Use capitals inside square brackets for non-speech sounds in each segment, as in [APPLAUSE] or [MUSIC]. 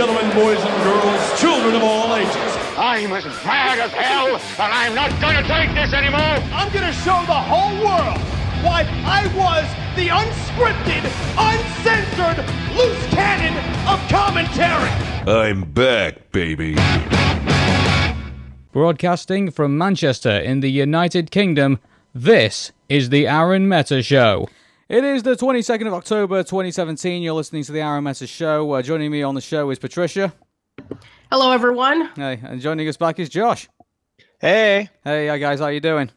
gentlemen, boys and girls, children of all ages. I'm as mad as hell, and I'm not gonna take this anymore! I'm gonna show the whole world why I was the unscripted, uncensored, loose cannon of commentary! I'm back, baby. Broadcasting from Manchester in the United Kingdom, this is the Arun Meta Show. It is the 22nd of October 2017. You're listening to the Arun Meta Show. Uh, joining me on the show is Patricia. Hello, everyone. Hey, and joining us back is Josh. Hey. Hey, hi guys, how you doing?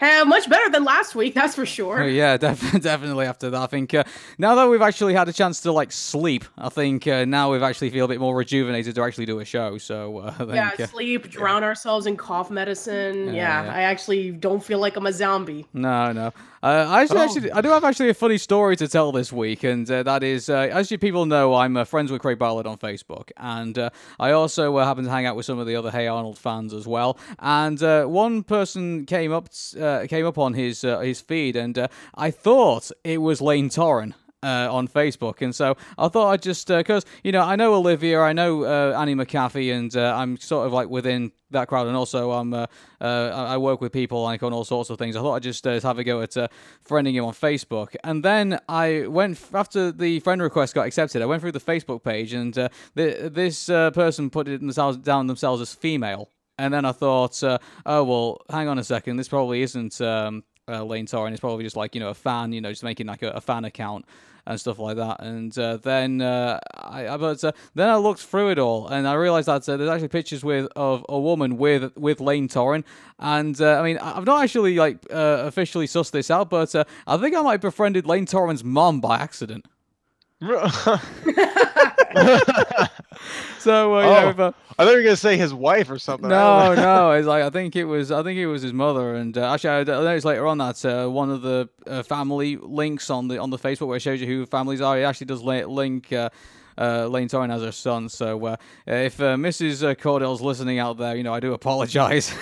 Uh, much better than last week, that's for sure. Oh, [LAUGHS] yeah, def- [LAUGHS] definitely. After that, I think uh, now that we've actually had a chance to like sleep, I think uh, now we've actually feel a bit more rejuvenated to actually do a show. So uh, [LAUGHS] I think, yeah, uh, sleep, drown ourselves in cough medicine. Yeah, Yeah, yeah. I actually don't feel like I'm a zombie. No, no. Uh, I actually, actually, I do have actually a funny story to tell this week, and uh, that is, uh, as you people know, I'm uh, friends with Craig Bartlett on Facebook, and uh, I also uh, happen to hang out with some of the other Hey Arnold fans as well. And uh, one person came up, uh, came up on his uh, his feed, and uh, I thought it was Lane Toran uh, on Facebook, and so I thought I'd just because you know I know Olivia, I know uh, Anndi McAfee, and uh, I'm sort of like within that crowd, and also I'm uh, uh, I work with people like on all sorts of things. I thought I'd just uh, have a go at uh, friending him on Facebook, and then I went after the friend request got accepted. I went through the Facebook page, and uh, th- this uh, person put it themselves down themselves as female. And then I thought, uh, oh well, hang on a second. This probably isn't um, uh, Lane Toran. It's probably just like you know a fan, you know, just making like a, a fan account and stuff like that. And uh, then uh, I, I but uh, then I looked through it all, and I realized that uh, there's actually pictures with of a woman with with Lane Toran. And uh, I mean, I- I've not actually like uh, officially sussed this out, but uh, I think I might have befriended Lane Toran's mom by accident. [LAUGHS] [LAUGHS] [LAUGHS] So uh, Oh, if, uh, I thought you were gonna say his wife or something. no, know. no. [LAUGHS] It's like I think it was. I think it was his mother. And uh, actually, I I noticed later on that uh, one of the uh, family links on the on the Facebook where it shows you who families are. It actually does link. Uh, uh, Lane Toran as her son. So uh, if uh, Mrs. Caudell's listening out there, you know I do apologize.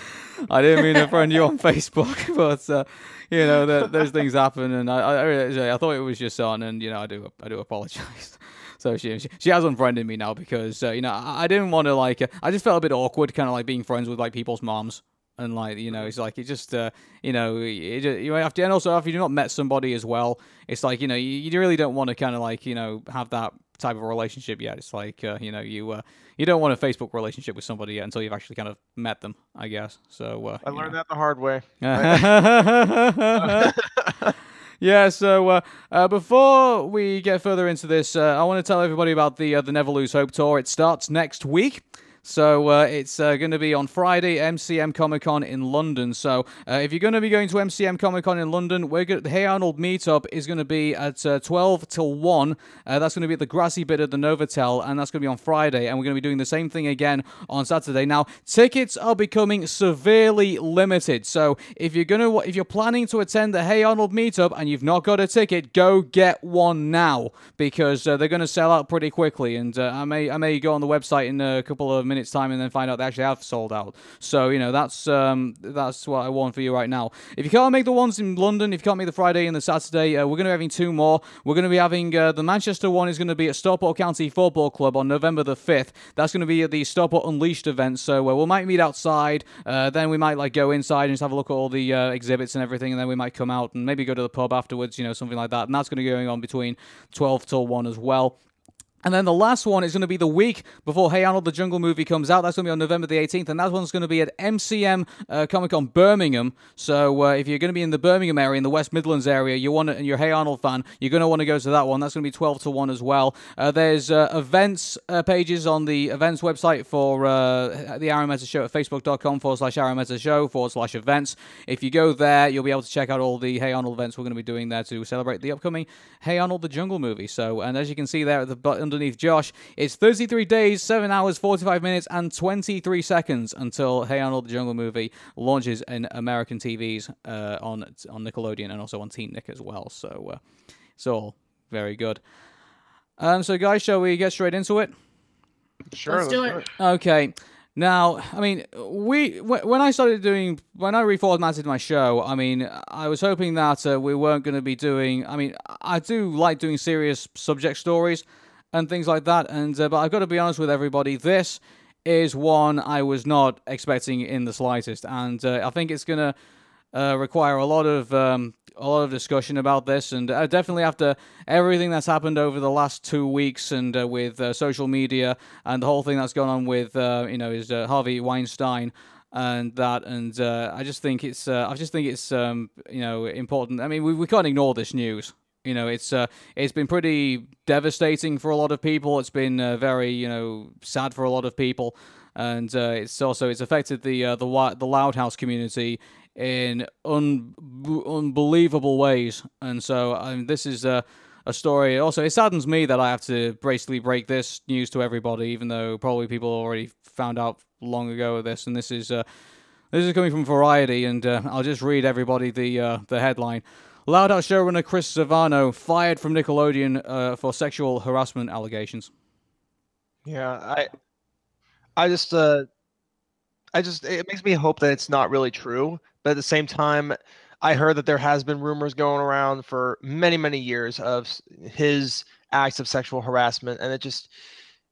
[LAUGHS] I didn't mean to friend you on Facebook, but uh, you know there's things happen, and I, I, I I thought it was your son, and you know I do I do apologize. So she, she she has unfriended me now because uh, you know I, I didn't want to like uh, I just felt a bit awkward, kind of like being friends with like people's moms. And like you know, it's like it just uh, you know it, you have to, and also after you've not met somebody as well, it's like you know you, you really don't want to kind of like you know have that type of relationship yet. It's like uh, you know you uh, you don't want a Facebook relationship with somebody yet until you've actually kind of met them, I guess. So uh, I learned that the hard way. [LAUGHS] [LAUGHS] [LAUGHS] yeah. So uh, uh, before we get further into this, uh, I want to tell everybody about the uh, the Never Lose Hope tour. It starts next week. So uh, it's uh, going to be on Friday, MCM Comic Con in London. So uh, if you're going to be going to MCM Comic Con in London, we're the Hey Arnold meetup is going to be at uh, 12 till 1. Uh, that's going to be at the grassy bit of the Novotel, and that's going to be on Friday. And we're going to be doing the same thing again on Saturday. Now tickets are becoming severely limited. So if you're going to, if you're planning to attend the Hey Arnold meetup and you've not got a ticket, go get one now because uh, they're going to sell out pretty quickly. And I may, I may go on the website in a couple of minutes time and then find out they actually have sold out. So you know that's um, that's what I want for you right now. If you can't make the ones in London, if you can't make the Friday and the Saturday, uh, we're going to be having two more. We're going to be having uh, the Manchester one is going to be at Stockport County Football Club on November the fifth. That's going to be at the Stockport Unleashed event. So uh, we might meet outside. Uh, then we might like go inside and just have a look at all the uh, exhibits and everything, and then we might come out and maybe go to the pub afterwards. You know, something like that. And that's going to be going on between twelve till one as well. And then the last one is going to be the week before Hey Arnold the Jungle movie comes out. That's going to be on November the 18th, and that one's going to be at MCM uh, Comic Con Birmingham. So uh, if you're going to be in the Birmingham area, in the West Midlands area, you want to, and you're a Hey Arnold fan, you're going to want to go to that one. That's going to be 12 to 1 as well. Uh, there's uh, events uh, pages on the events website for uh, the Arun Show at facebook.com forward slash Arun Show forward slash events. If you go there, you'll be able to check out all the Hey Arnold events we're going to be doing there to celebrate the upcoming Hey Arnold the Jungle movie. So, and as you can see there at the bu- underneath Josh, it's 33 days, 7 hours, 45 minutes, and 23 seconds until Hey Arnold the Jungle movie launches in American TVs uh, on on Nickelodeon and also on Teen Nick as well. So, uh, it's all very good. Um, so, guys, shall we get straight into it? Sure. Let's do it. Okay. Now, I mean, we when I started doing when I reformatted my show, I mean, I was hoping that uh, we weren't going to be doing. I mean, I do like doing serious subject stories, and things like that. And uh, but I've got to be honest with everybody, this is one I was not expecting in the slightest, and uh, I think it's gonna uh, require a lot of um, a lot of discussion about this, and uh, definitely after everything that's happened over the last two weeks, and uh, with uh, social media and the whole thing that's gone on with uh, you know is uh, Harvey Weinstein and that, and uh, I just think it's I just think it's um, you know important. I mean, we we can't ignore this news. You know, it's uh, it's been pretty devastating for a lot of people. It's been uh, very you know sad for a lot of people, and uh, it's also it's affected the uh, the the Loud House community in un- unbelievable ways. And so um, this is a a story. Also, it saddens me that I have to basically break this news to everybody, even though probably people already found out long ago of this. And this is uh, this is coming from Variety, and uh, I'll just read everybody the uh, the headline. Loud House showrunner Chris Savino fired from Nickelodeon uh, for sexual harassment allegations. Yeah, I, I just, uh, I just, it makes me hope that it's not really true. But at the same time, I heard that there has been rumors going around for many, many years of his acts of sexual harassment, and it just,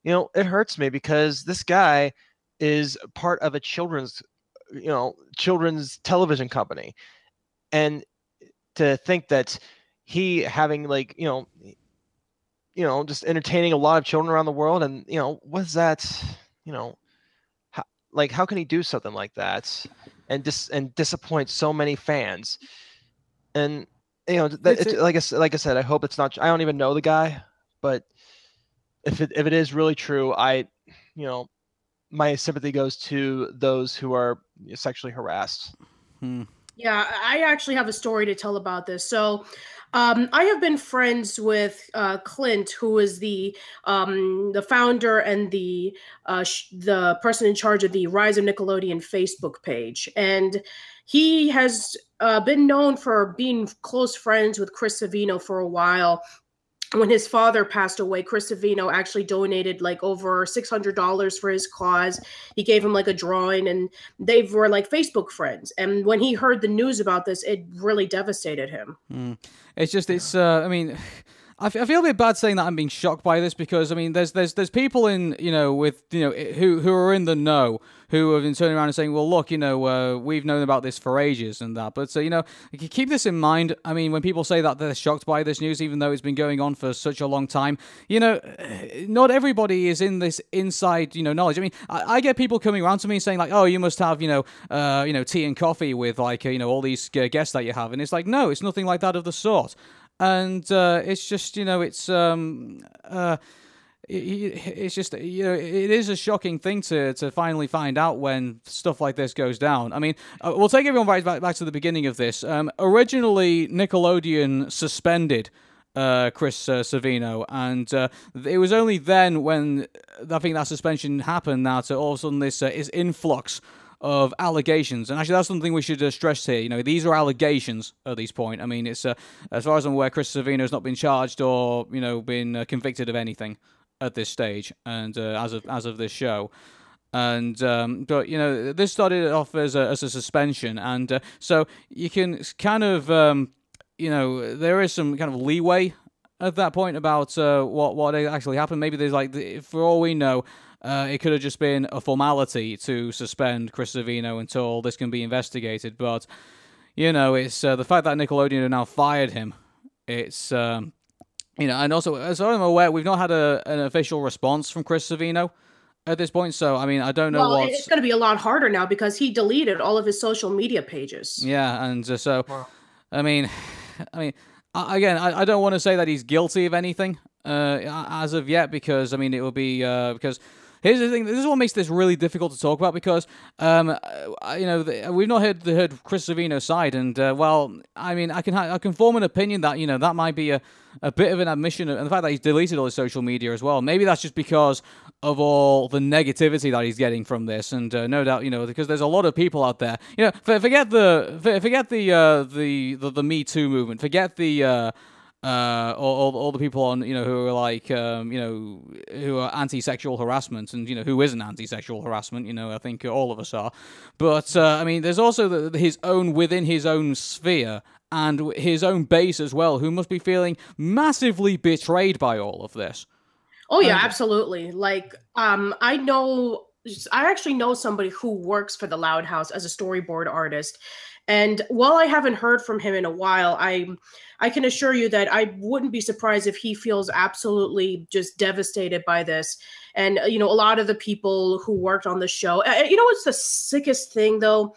you know, it hurts me because this guy is part of a children's, you know, children's television company, and to think that he having like you know you know just entertaining a lot of children around the world and you know what's that you know how, like how can he do something like that and dis and disappoint so many fans and you know that, it, like I like I said I hope it's not I don't even know the guy but if it if it is really true I you know my sympathy goes to those who are sexually harassed. Hmm. Yeah, I actually have a story to tell about this. So, um, I have been friends with uh, Clint, who is the um, the founder and the uh, sh- the person in charge of the Rise of Nickelodeon Facebook page, and he has uh, been known for being close friends with Chris Savino for a while when his father passed away, Chris Savino actually donated like over six hundred dollars for his cause. He gave him like a drawing, and they were like Facebook friends. And when he heard the news about this, it really devastated him. Mm. It's just, it's. Uh, I mean. I feel a bit bad saying that I'm being shocked by this because I mean, there's there's there's people in you know with you know who who are in the know who have been turning around and saying, well, look, you know, uh, we've known about this for ages and that. But, uh, you know, keep this in mind. I mean, when people say that they're shocked by this news, even though it's been going on for such a long time, you know, not everybody is in this inside, you know, knowledge. I mean, I, I get people coming around to me saying, like, oh, you must have, you know, uh, you know, tea and coffee with, like, uh, you know, all these guests that you have. And it's like, no, it's nothing like that of the sort. And uh, it's just, you know, it's. Um, uh, it, it's just you know it is a shocking thing to to finally find out when stuff like this goes down. I mean, uh, we'll take everyone back back, back to the beginning of this. Um, originally, Nickelodeon suspended uh, Chris uh, Savino, and uh, it was only then when I think that suspension happened that all of a sudden this uh, is influx of allegations. And actually, that's something we should uh, stress here. You know, these are allegations at this point. I mean, it's uh, as far as I'm aware, Chris Savino has not been charged or you know been uh, convicted of anything at this stage and uh, as of as of this show. And um, but you know this started off as a as a suspension, and uh, so you can kind of um, you know there is some kind of leeway at that point about uh, what what actually happened. Maybe there's like for all we know, uh, it could have just been a formality to suspend Chris Savino until this can be investigated. But you know, it's uh, the fact that Nickelodeon have now fired him. It's um, you know, and also as I'm aware, we've not had a, an official response from Chris Savino at this point. So I mean, I don't know well, what. It's going to be a lot harder now because he deleted all of his social media pages. Yeah, and uh, so wow. I mean, [SIGHS] I mean, I, again, I, I don't want to say that he's guilty of anything uh, as of yet because I mean it will be uh, because Here's the thing. This is what makes this really difficult to talk about because, um, uh, you know, the, we've not heard the heard Chris Savino's side, and uh, well, I mean, I can ha- I can form an opinion that you know that might be a, a bit of an admission, and the fact that he's deleted all his social media as well. Maybe that's just because of all the negativity that he's getting from this, and uh, no doubt, you know, because there's a lot of people out there. You know, forget the forget the uh, the, the the Me Too movement, forget the uh, uh, all, all, the people on you know who are like um, you know who are anti-sexual harassment and you know who isn't anti-sexual harassment you know I think all of us are but uh, I mean there's also the, his own within his own sphere and his own base as well who must be feeling massively betrayed by all of this Oh yeah, And- absolutely. Like, um, I know, I actually know somebody who works for the Loud House as a storyboard artist, and while I haven't heard from him in a while, I, I can assure you that I wouldn't be surprised if he feels absolutely just devastated by this. And you know, a lot of the people who worked on the show, you know, what's the sickest thing though?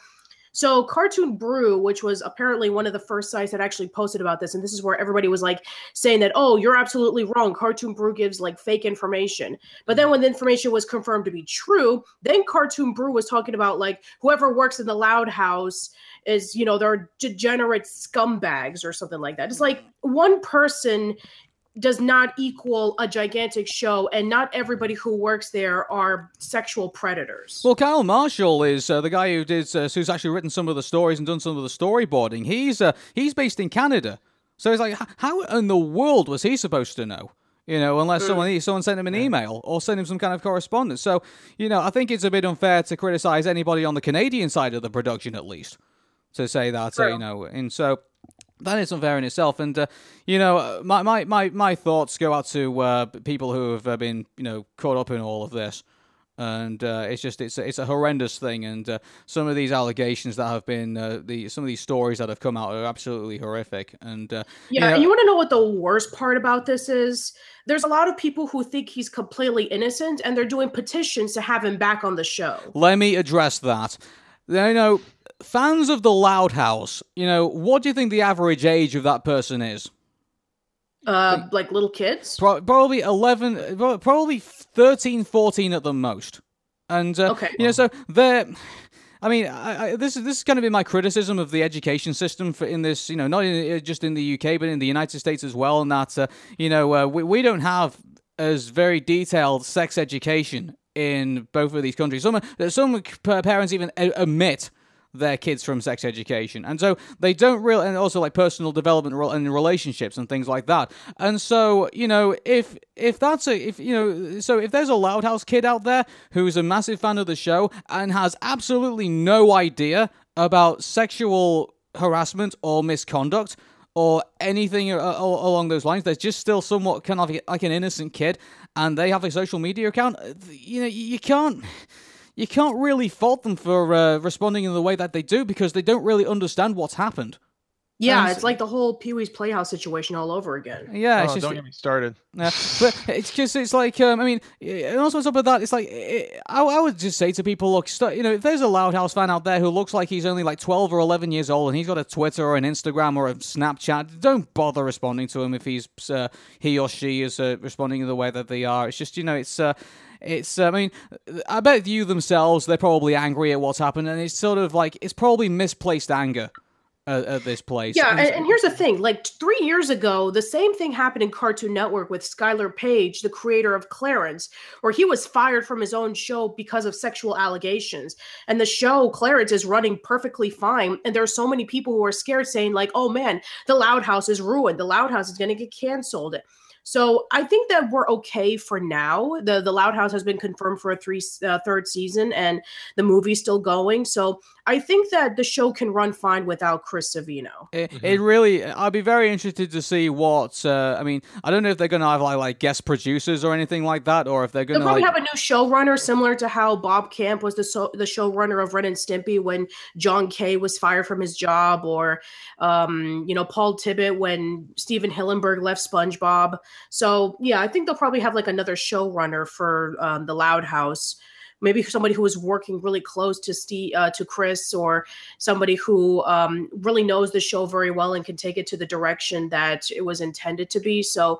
So Cartoon Brew, which was apparently one of the first sites that actually posted about this, and this is where everybody was like saying that, oh, you're absolutely wrong. Cartoon Brew gives like fake information. But then when the information was confirmed to be true, then Cartoon Brew was talking about like whoever works in the Loud House is, you know, they're degenerate scumbags or something like that. It's like mm-hmm. one person does not equal a gigantic show, and not everybody who works there are sexual predators. Well, Kyle Marshall is uh, the guy who did, uh, who's actually written some of the stories and done some of the storyboarding. He's uh, he's based in Canada, so it's like, how in the world was he supposed to know? You know, unless someone someone sent him an email or sent him some kind of correspondence. So, you know, I think it's a bit unfair to criticize anybody on the Canadian side of the production, at least, to say that. Uh, you know, and so that is unfair in itself. And uh, you know, my, my my my thoughts go out to uh, people who have uh, been you know caught up in all of this. And uh, it's just it's a, it's a horrendous thing, and uh, some of these allegations that have been uh, the some of these stories that have come out are absolutely horrific. And uh, Yeah, know- and you want to know what the worst part about this is? There's a lot of people who think he's completely innocent, and they're doing petitions to have him back on the show. Let me address that. You know, fans of the Loud House, you know, what do you think the average age of that person is? Uh, like little kids. Pro- probably 11, probably 13, 14 at the most. And, uh, Okay. you know, so they're. I mean, I, I, this is this is going to be my criticism of the education system for in this, you know, not in, uh, just in the UK, but in the United States as well. And that, uh, you know, uh, we we don't have as very detailed sex education in both of these countries. Some some parents even omit their kids from sex education, and so they don't really, and also like personal development and relationships and things like that. And so, you know, if if that's a if you know, so if there's a Loud House kid out there who's a massive fan of the show and has absolutely no idea about sexual harassment or misconduct or anything a- along those lines. They're just still somewhat kind of like an innocent kid, and they have a social media account. uh, You know, you can't. You can't really fault them for uh, responding in the way that they do because they don't really understand what's happened. Yeah, And- it's like the whole Pee Wee's Playhouse situation all over again. Yeah, Oh, it's just don't get me started. [LAUGHS] Yeah, but it's just it's like um, I mean, and also on top of that, it's like eh, I, I would just say to people, look, st- you know, if there's a Loud House fan out there who looks like he's only like 12 or 11 years old and he's got a Twitter or an Instagram or a Snapchat, don't bother responding to him if he's uh, he or she is uh, responding in the way that they are. It's just you know, it's. Uh, it's, uh, I mean, I bet you themselves, they're probably angry at what's happened, and it's sort of like, it's probably misplaced anger at, at this place. Yeah, And and, and here's the thing: like three years ago, the same thing happened in Cartoon Network with Skyler Page, the creator of Clarence, where he was fired from his own show because of sexual allegations. And the show Clarence is running perfectly fine, and there are so many people who are scared, saying like, "Oh man, the Loud House is ruined. The Loud House is going to get canceled." So I think that we're okay for now. the The Loud House has been confirmed for a three uh, third season, and the movie's still going. So I think that the show can run fine without Chris Savino. It, it really, I'd be very interested to see what. Uh, I mean, I don't know if they're going to have like, like guest producers or anything like that, or if they're going They'll to probably like. have a new showrunner, similar to how Bob Camp was the so- the showrunner of Ren and Stimpy when John K. was fired from his job, or um, you know Paul Tibbitt when Stephen Hillenburg left SpongeBob. So yeah, I think they'll probably have like another showrunner for um, the Loud House. Maybe somebody who is working really close to Steve, uh, to Chris, or somebody who um, really knows the show very well and can take it to the direction that it was intended to be. So,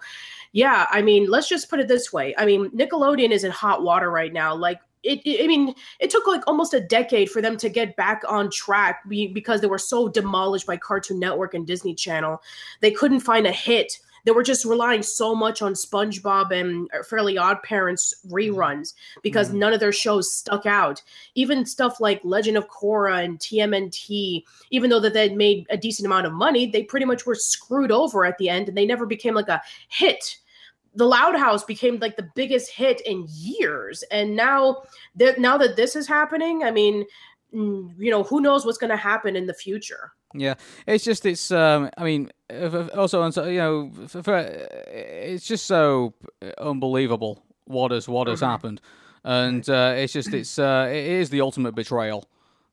yeah, I mean, let's just put it this way. I mean, Nickelodeon is in hot water right now. Like, it, it- I mean, it took like almost a decade for them to get back on track because they were so demolished by Cartoon Network and Disney Channel. They couldn't find a hit. They were just relying so much on SpongeBob and uh, Fairly Odd Parents mm-hmm. reruns because mm-hmm. none of their shows stuck out. Even stuff like Legend of Korra and TMNT, even though that they made a decent amount of money, they pretty much were screwed over at the end and they never became like a hit. The loud house became like the biggest hit in years and now that now that this is happening i mean mm, you know who knows what's going to happen in the future Yeah, it's just it's. Um, I mean, also you know, for, for, it's just so unbelievable what has what has happened, and uh, it's just it's uh, it is the ultimate betrayal.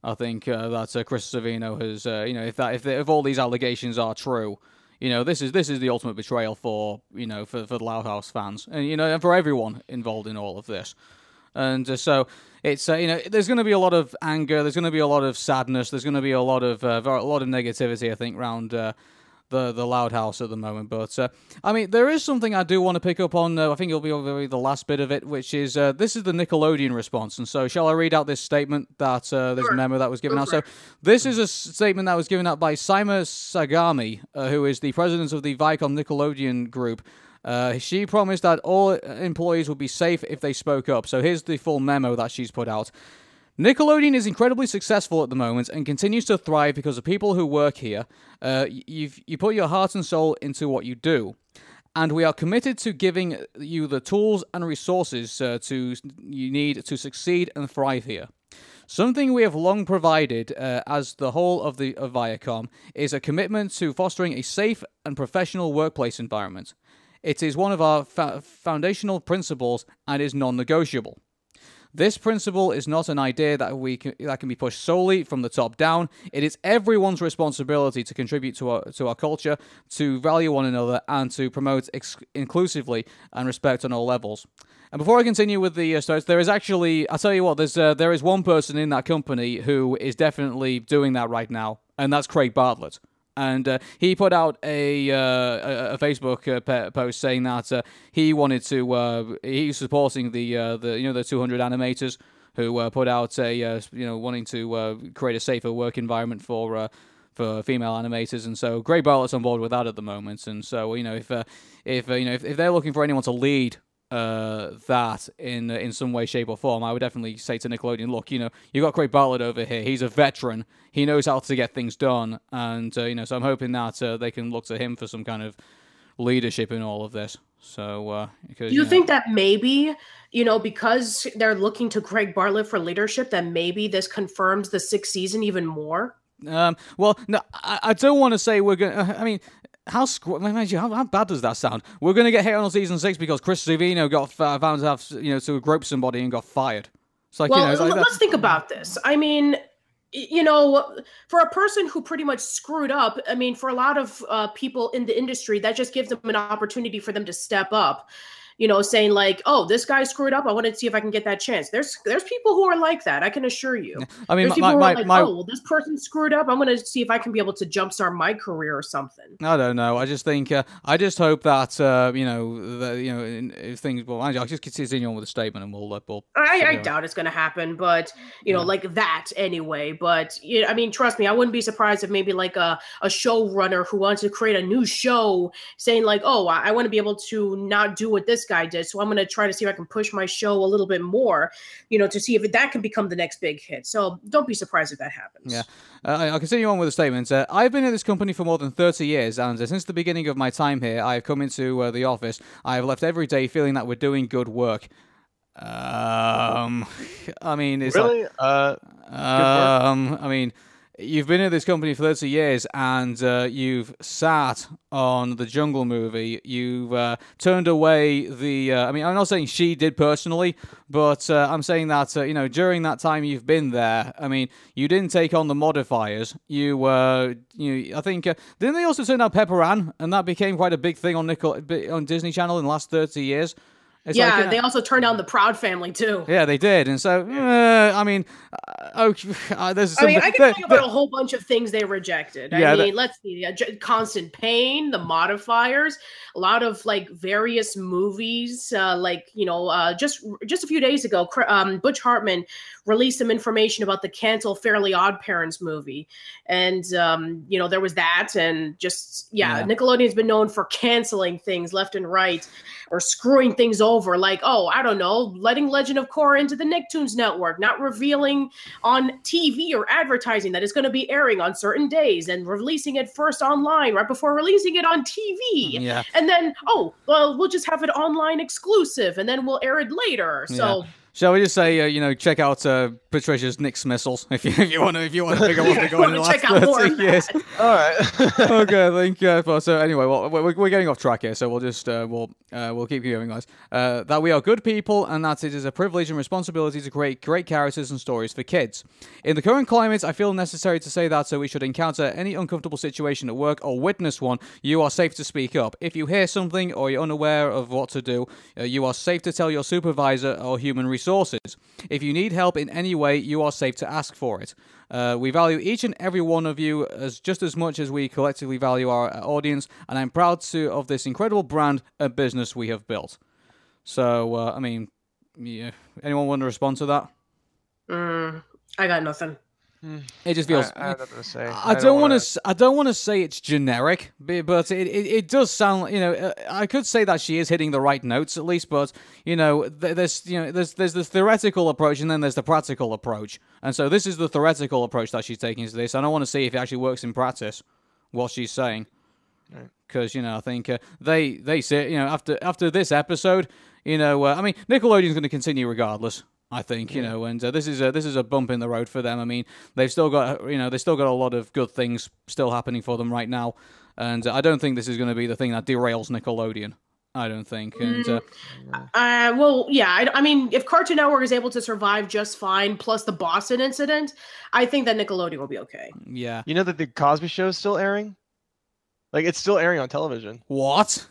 I think uh, that uh, Chris Savino has, uh, you know, if that if, if all these allegations are true, you know, this is this is the ultimate betrayal for you know for for the Loud House fans and you know and for everyone involved in all of this. And uh, so it's uh, you know there's going to be a lot of anger, there's going to be a lot of sadness, there's going to be a lot of uh, a lot of negativity. I think around uh, the the Loud House at the moment. But uh, I mean, there is something I do want to pick up on. Uh, I think it'll be over the last bit of it, which is uh, this is the Nickelodeon response. And so, shall I read out this statement that uh, this Sure. memo that was given Go out? So, this is a statement that was given out by Cyma Zarghami, uh, who is the president of the Viacom Nickelodeon group. Uh, she promised that all employees would be safe if they spoke up. So here's the full memo that she's put out. Nickelodeon is incredibly successful at the moment and continues to thrive because of people who work here. Uh, you've, you put your heart and soul into what you do. And we are committed to giving you the tools and resources uh, to you need to succeed and thrive here. Something we have long provided uh, as the whole of the of Viacom is a commitment to fostering a safe and professional workplace environment. It is one of our fo- foundational principles and is non-negotiable. This principle is not an idea that we can, that can be pushed solely from the top down. It is everyone's responsibility to contribute to our to our culture, to value one another, and to promote ex- inclusively and respect on all levels. And before I continue with the uh, stories, there is actually I'll tell you what there's uh, there is one person in that company who is definitely doing that right now, and that's Craig Bartlett and uh, he put out a uh, a, Facebook uh, post saying that uh, he wanted to uh, he's supporting the uh, the you know the 200 animators who put out a you know wanting to create a safer work environment for. For female animators, and so Craig Bartlett's on board with that at the moment. And so, you know, if uh, if uh, you know if, if they're looking for anyone to lead uh, that in in some way, shape, or form, I would definitely say to Nickelodeon, look, you know, you've got Craig Bartlett over here. He's a veteran. He knows how to get things done, and uh, you know, so I'm hoping that uh, they can look to him for some kind of leadership in all of this. So, uh, because Do you know- think that maybe, you know, because they're looking to Craig Bartlett for leadership, that maybe this confirms the sixth season even more? Um, well, no, I, I don't want to say we're going. to I mean, how, squ- mind you, how, how bad does that sound? We're going to get hit on season six because Chris Savino got f- found to have you know to grope somebody and got fired. It's like well, you know, it's like let's think about this. I mean, you know, for a person who pretty much screwed up, I mean, for a lot of uh, people in the industry, that just gives them an opportunity for them to step up. You know, saying like, "Oh, this guy screwed up. I want to see if I can get that chance." There's there's people who are like that. I can assure you. I mean, There's my, people my, who are like, my, "Oh, well, this person screwed up. I'm going to see if I can be able to jumpstart my career or something." I don't know. I just think uh, I just hope that uh, you know that you know in- if things. Well, I'll just continue on with the statement, and we'll uh, we'll. I, I doubt it's going to happen, but you know, like that anyway. But you I mean, trust me, I wouldn't be surprised if maybe like a a showrunner who wants to create a new show, saying like, "Oh, I, I want to be able to not do what this guy did, so I'm going to try to see if I can push my show a little bit more, you know, to see if that can become the next big hit." So don't be surprised if that happens. Yeah. Uh, I'll continue on with the statement. Uh, I've been in this company for more than 30 years, and uh, since the beginning of my time here, I've come into uh, the office. I have left every day feeling that we're doing good work. Um, [LAUGHS] I mean, it's like- Really? Uh, um, I mean, you've been in this company for 30 years and uh, you've sat on the Jungle movie. You've uh, turned away the. Uh, I mean, I'm not saying she did personally, but uh, I'm saying that, uh, you know, during that time you've been there, I mean, you didn't take on the Modifyers. You, uh, you I think, didn't they also turn out Pepper Ann? And that became quite a big thing on, Nickel, on Disney Channel in the last 30 years. It's Yeah, like, know- they also turned down the Proud Family too. yeah, they did, and so uh, I mean, uh, okay, [LAUGHS] uh, there's I mean, I can you about a whole bunch of things they rejected. Yeah, I that- mean, let's see, uh, Constant Payne, the Modifyers, a lot of like various movies. Uh, like you know, uh, just just a few days ago, um, Butch Hartman released some information about the cancel Fairly Odd Parents movie, and um, you know there was that, and just yeah, Yeah. Nickelodeon's been known for canceling things left and right, or screwing things over. Like oh, I don't know, letting Legend of Korra into the Nicktoons network, not revealing on TV or advertising that it's going to be airing on certain days and releasing it first online right before releasing it on TV. Yeah. And then, oh, well, we'll just have it online exclusive and then we'll air it later. So, Shall we just say, uh, you know, check out uh, Patricia's Nick's missiles if you if you want to if you want to figure out what's [LAUGHS] been going on in the Wanna last check out more thirty of years. [LAUGHS] All right. [LAUGHS] okay, I think. Uh, but so anyway, well, we're, we're getting off track here, so we'll just uh, we'll uh, we'll keep going, guys. Uh, that we are good people, and that it is a privilege and responsibility to create great characters and stories for kids. In the current climate, I feel necessary to say that, so we should encounter any uncomfortable situation at work or witness one, you are safe to speak up. If you hear something or you're unaware of what to do, uh, you are safe to tell your supervisor or human resources. If you need help in any way, you are safe to ask for it. Uh, we value each and every one of you as just as much as we collectively value our uh, audience, and I'm proud to of this incredible brand and business we have built. So, uh, I mean, yeah, anyone want to respond to that? Mm, I got nothing. It just feels. I, I to say. I don't want wanna- I don't want to say it's generic, but it, it, it does sound. You know, uh, I could say that she is hitting the right notes at least, but you know, there's you know, there's there's the theoretical approach and then there's the practical approach, and so this is the theoretical approach that she's taking to this. And I want to see if it actually works in practice, what she's saying, because you know, I think uh, they they say you know after after this episode, you know, uh, I mean, Nickelodeon's going to continue regardless. I think you know, and uh, this is a this is a bump in the road for them. I mean, they've still got you know they still got a lot of good things still happening for them right now, and I don't think this is going to be the thing that derails Nickelodeon. I don't think, and uh, Uh, well, yeah. I, I mean, if Cartoon Network is able to survive just fine, plus the Boston incident, I think that Nickelodeon will be okay. yeah, You know that the Cosby Show is still airing? Like it's still airing on television. what?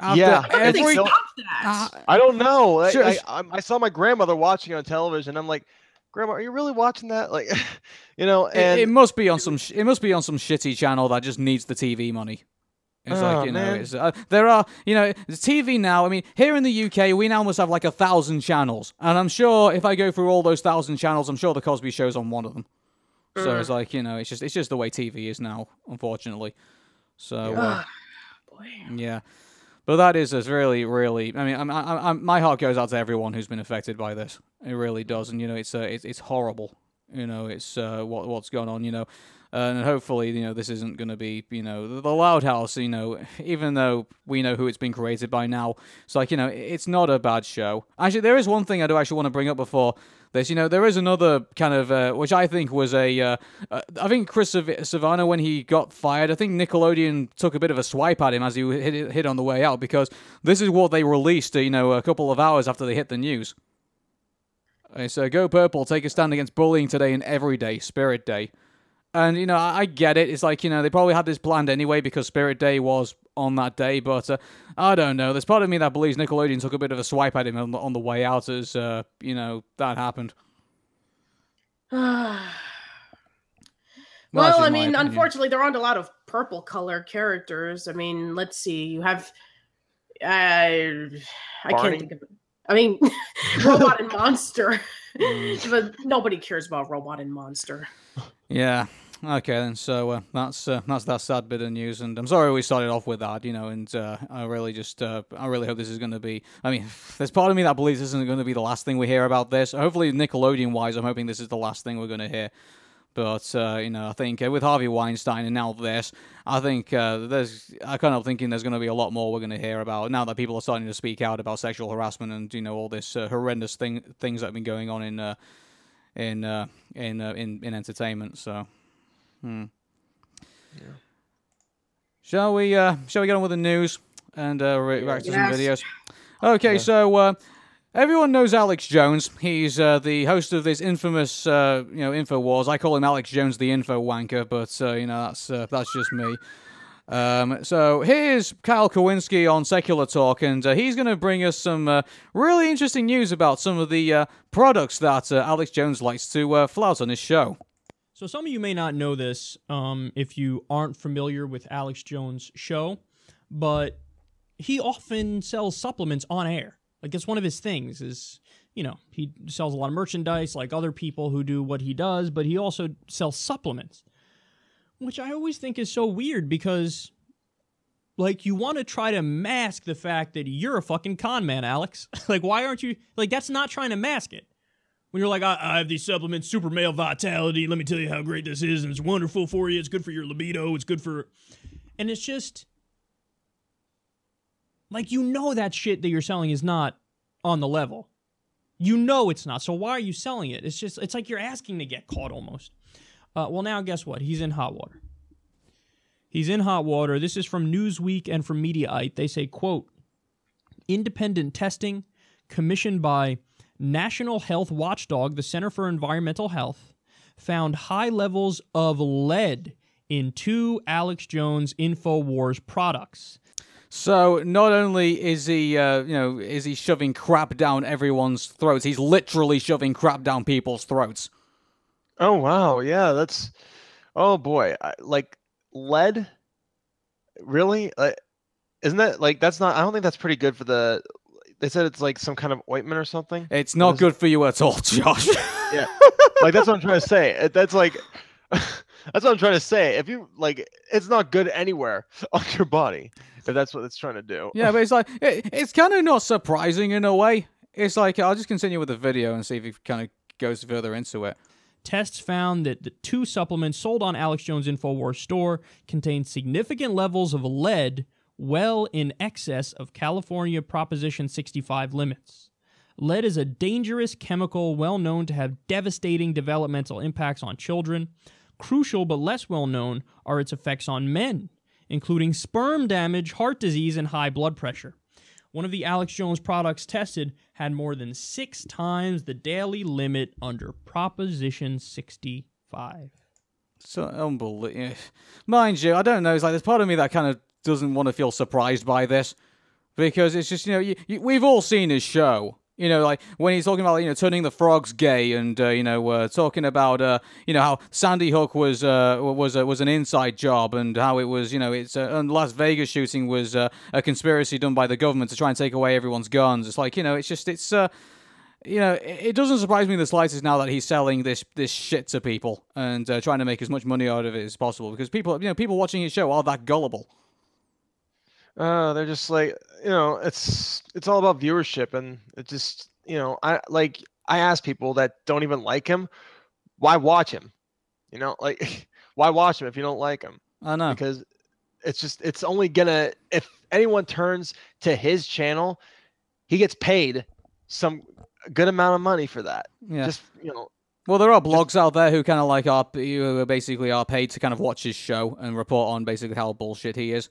After Yeah, How did they Every- stop that? Uh, I don't know. I, Sure, I, I, I saw my grandmother watching it on television. I'm like, Grandma, are you really watching that? Like, [LAUGHS] you know, it, and it must be on some sh- it must be on some shitty channel that just needs the TV money. It's Oh, like you know, it's, uh, there are you know the TV now. I mean, here in the UK, we now must have like a thousand channels, and I'm sure if I go through all those thousand channels, I'm sure the Cosby Show's on one of them. So it's like you know, it's just it's just the way TV is now, unfortunately. So uh, [SIGHS] Boy. yeah, but that is is really really. I mean, I'm, I'm, I'm, my heart goes out to everyone who's been affected by this. It really does, and you know, it's uh, it's it's horrible. You know, it's uh, what what's going on. You know, and hopefully, you know, this isn't going to be, you know, the, the Loud House. You know, even though we know who it's been created by now, it's like you know, it's not a bad show. Actually, there is one thing I do actually want to bring up before this. You know, there is another kind of, uh, which I think was a, uh, uh, I think Chris Sav- when he got fired, I think Nickelodeon took a bit of a swipe at him as he hit, hit on the way out because this is what they released, uh, you know, a couple of hours after they hit the news. It's uh, Go Purple, take a stand against bullying today and every day, Spirit Day. And, you know, I, I get it. It's like, you know, they probably had this planned anyway because Spirit Day was on that day. But uh, I don't know. There's part of me that believes Nickelodeon took a bit of a swipe at him on the, on the way out as, uh, you know, that happened. [SIGHS] that's well, I mean, opinion. unfortunately, there aren't a lot of purple color characters. I mean, let's see. You have, I, I Barney? can't think of. It. I mean, [LAUGHS] Robot [LAUGHS] and Monster, Mm. but nobody cares about Robot and Monster. Yeah. Okay, then. So uh, that's uh, that's that sad bit of news, and I'm sorry we started off with that, you know. And uh, I really just uh, I really hope this is going to be. I mean, [LAUGHS] there's part of me that believes this isn't going to be the last thing we hear about this. Hopefully, Nickelodeon wise, I'm hoping this is the last thing we're going to hear. But uh, you know, I think uh, with Harvey Weinstein and now this, I think uh, there's I kind of thinking there's going to be a lot more we're going to hear about now that people are starting to speak out about sexual harassment and you know all this uh, horrendous thing things that have been going on in uh, in in, in in entertainment. So, hmm. Shall we uh, shall we get on with the news and uh, re- react to some Yes. videos? Okay, so uh, everyone knows Alex Jones. He's uh, the host of this infamous, uh, you know, Infowars. I call him Alex Jones, the info wanker, but uh, you know that's uh, that's just me. Um, so here's Kyle Kulinski on Secular Talk, and uh, he's going to bring us some uh, really interesting news about some of the uh, products that uh, Alex Jones likes to uh, flout on his show. So some of you may not know this um, if you aren't familiar with Alex Jones' show, but he often sells supplements on air. Like it's one of his things is, you know, he sells a lot of merchandise like other people who do what he does, but he also sells supplements. Which I always think is so weird because like you want to try to mask the fact that you're a fucking con man, Alex. [LAUGHS] like why aren't you like that's not trying to mask it when you're like, I, I have these supplements, super male vitality. Let me tell you how great this is, and it's wonderful for you. It's good for your libido. It's good for, and it's just like you know that shit that you're selling is not on the level. You know it's not. So why are you selling it? It's just it's like you're asking to get caught almost. Uh, well, now guess what? He's in hot water. He's in hot water. This is from Newsweek and from Mediaite. They say, quote, independent testing commissioned by National Health Watchdog, the Center for Environmental Health, found high levels of lead in two Alex Jones InfoWars products. So not only is he, uh, you know, is he shoving crap down everyone's throats, he's literally shoving crap down people's throats. Oh wow, yeah, that's. Oh boy, I, like lead. Really? Like, isn't that like that's not? I don't think that's pretty good for the. They said it's like some kind of ointment or something. It's not is- good for you at all, [LAUGHS] Josh. Yeah, [LAUGHS] like that's what I'm trying to say. That's like. [LAUGHS] That's what I'm trying to say. If you like, it's not good anywhere on your body. If that's what it's trying to do. yeah, but it's like it, it's kind of not surprising in a way. It's like I'll just continue with the video and see if it kind of goes further into it. Tests found that the two supplements sold on Alex Jones InfoWars store contained significant levels of lead, well in excess of California Proposition 65 limits. Lead is a dangerous chemical well known to have devastating developmental impacts on children. Crucial but less well known are its effects on men, including sperm damage, heart disease, and high blood pressure. One of the Alex Jones products tested had more than six times the daily limit under Proposition 65. So unbelievable. [SIGHS] Mind you, I don't know. It's like there's part of me that kind of doesn't want to feel surprised by this because it's just you know you, you, we've all seen his show. You know, like when he's talking about you know turning the frogs gay and uh, you know uh, talking about uh, you know how Sandy Hook was uh, was uh, was an inside job and how it was you know it's uh, and Las Vegas shooting was a conspiracy done by the government to try and take away everyone's guns. It's like you know it's just it's you know, it doesn't surprise me the slightest now that he's selling this this shit to people and uh, trying to make as much money out of it as possible because people, you know, people watching his show are that gullible. Uh, they're just like you know, it's it's all about viewership, and it just you know, I like I ask people that don't even like him, why watch him? You know, like [LAUGHS] why watch him if you don't like him? I know. Because it's just it's only gonna if anyone turns to his channel, he gets paid some good amount of money for that. Yeah. Just you know, Well, there are blogs out there who kind of like are who are basically are paid to kind of watch his show and report on basically how bullshit he is.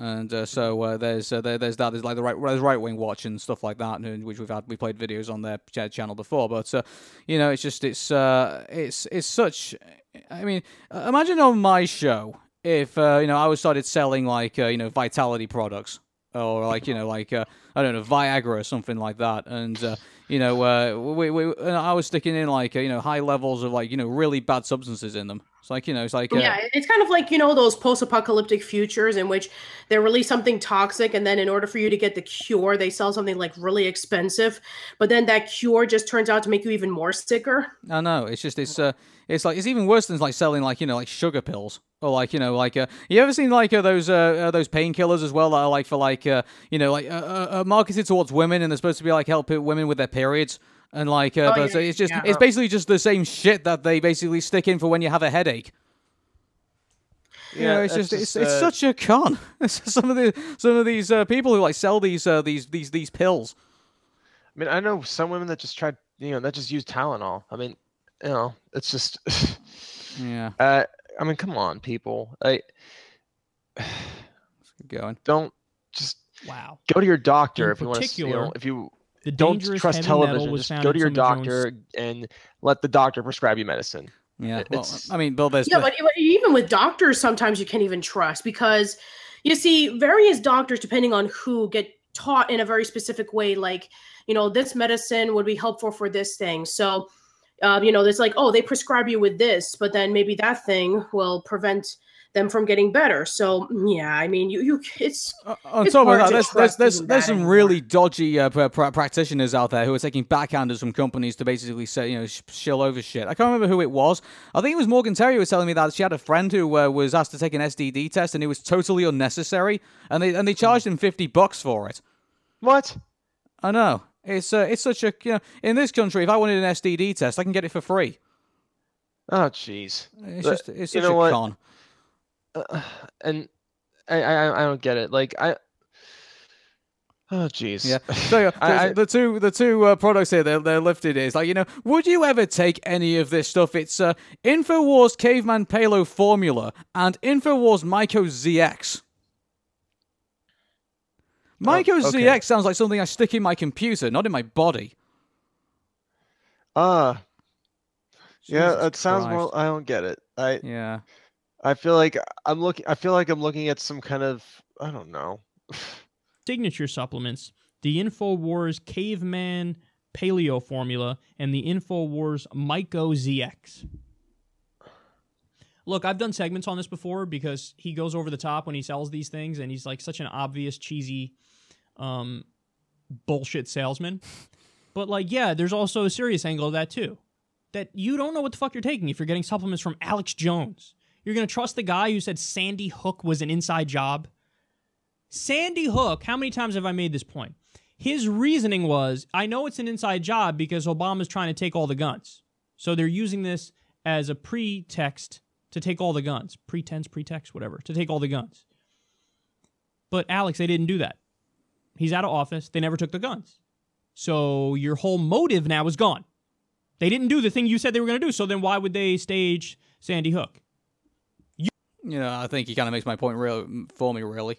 And uh, so uh, there's uh, there, there's that there's like the right there's right wing watch and stuff like that, which we've had we played videos on their ch- channel before. But uh, you know, it's just it's uh, it's it's such. I mean, uh, imagine on my show if you know I was started selling like you know vitality products or like you know like I don't know Viagra or something like that, and you know we, we I was sticking in like you know high levels of like you know really bad substances in them. It's like you know it's like uh, Yeah, it's kind of like you know those post-apocalyptic futures in which they release something toxic, and then in order for you to get the cure, they sell something like really expensive. But then that cure just turns out to make you even more sicker. I know. It's just it's uh it's like it's even worse than like selling like you know like sugar pills or like you know like uh you ever seen like uh, those uh, uh those painkillers as well that are like for like uh you know like uh, uh, uh, marketed towards women and they're supposed to be like help women with their periods and like uh, Oh, but yeah, it's just yeah. it's basically just the same shit that they basically stick in for when you have a headache. You Yeah, know, it's that's just, it's, just, it's uh, such a con. [LAUGHS] some of the some of these uh, people who like sell these uh, these these these pills. I mean, I know some women that just tried, you know, that just use Tylenol. I mean, you know, it's just, [LAUGHS] Yeah, uh, I mean, come on, people. I keep going. [SIGHS] don't just Wow. go to your doctor In if you want to. You know, if you The don't trust heavy television, metal was just found go to your some of Jones' doctor and let the doctor prescribe you medicine. Yeah, It- well, it's- I mean, Bill, there's Yeah, but but even with doctors, sometimes you can't even trust because you see, various doctors, depending on who, get taught in a very specific way. Like, you know, this medicine would be helpful for this thing. So, um, you know, it's like, oh, they prescribe you with this, but then maybe that thing will prevent them from getting better. So, yeah, I mean, you, you, it's Uh, on It's top of that, there's there's there's, even there's some anymore. really dodgy uh, pra- pra- practitioners out there who are taking backhanders from companies to basically say you know sh- shill over shit. I can't remember who it was. I think it was Morgan Terry who was telling me that she had a friend who uh, was asked to take an STD test and it was totally unnecessary, and they and they charged him fifty bucks for it. What? I know it's uh, it's such a you know in this country if I wanted an STD test I can get it for free. Oh, jeez. It's But just it's you such know a what? con. Uh, [SIGHS] and I, I I don't get it. Like I [SIGHS] Oh jeez. Yeah. So, uh, [LAUGHS] I- I- the two the two uh, products here they're, they're lifted is like you know would you ever take any of this stuff? It's uh, Infowars Caveman Paleo Formula and Infowars Myco ZX. Myco Oh, okay. ZX sounds like something I stick in my computer, not in my body. Ah. yeah, it sounds Christ. more. I don't get it. I Yeah. I feel like I'm looking. I feel like I'm looking at some kind of. I don't know. [LAUGHS] Signature supplements: the Infowars Caveman Paleo Formula and the Infowars Myco ZX. Look, I've done segments on this before because he goes over the top when he sells these things, and he's like such an obvious cheesy, um, bullshit salesman. But like, yeah, there's also a serious angle of that too. That you don't know what the fuck you're taking if you're getting supplements from Alex Jones. You're gonna trust the guy who said Sandy Hook was an inside job? Sandy Hook, how many times have I made this point? His reasoning was I know it's an inside job because Obama's trying to take all the guns. So they're using this as a pretext to take all the guns. Pretense, pretext, whatever, to take all the guns. But Alex, they didn't do that. He's out of office. They never took the guns. So your whole motive now is gone. They didn't do the thing you said they were going to do. So then why would they stage Sandy Hook? You know, I think he kind of makes my point real for me, really.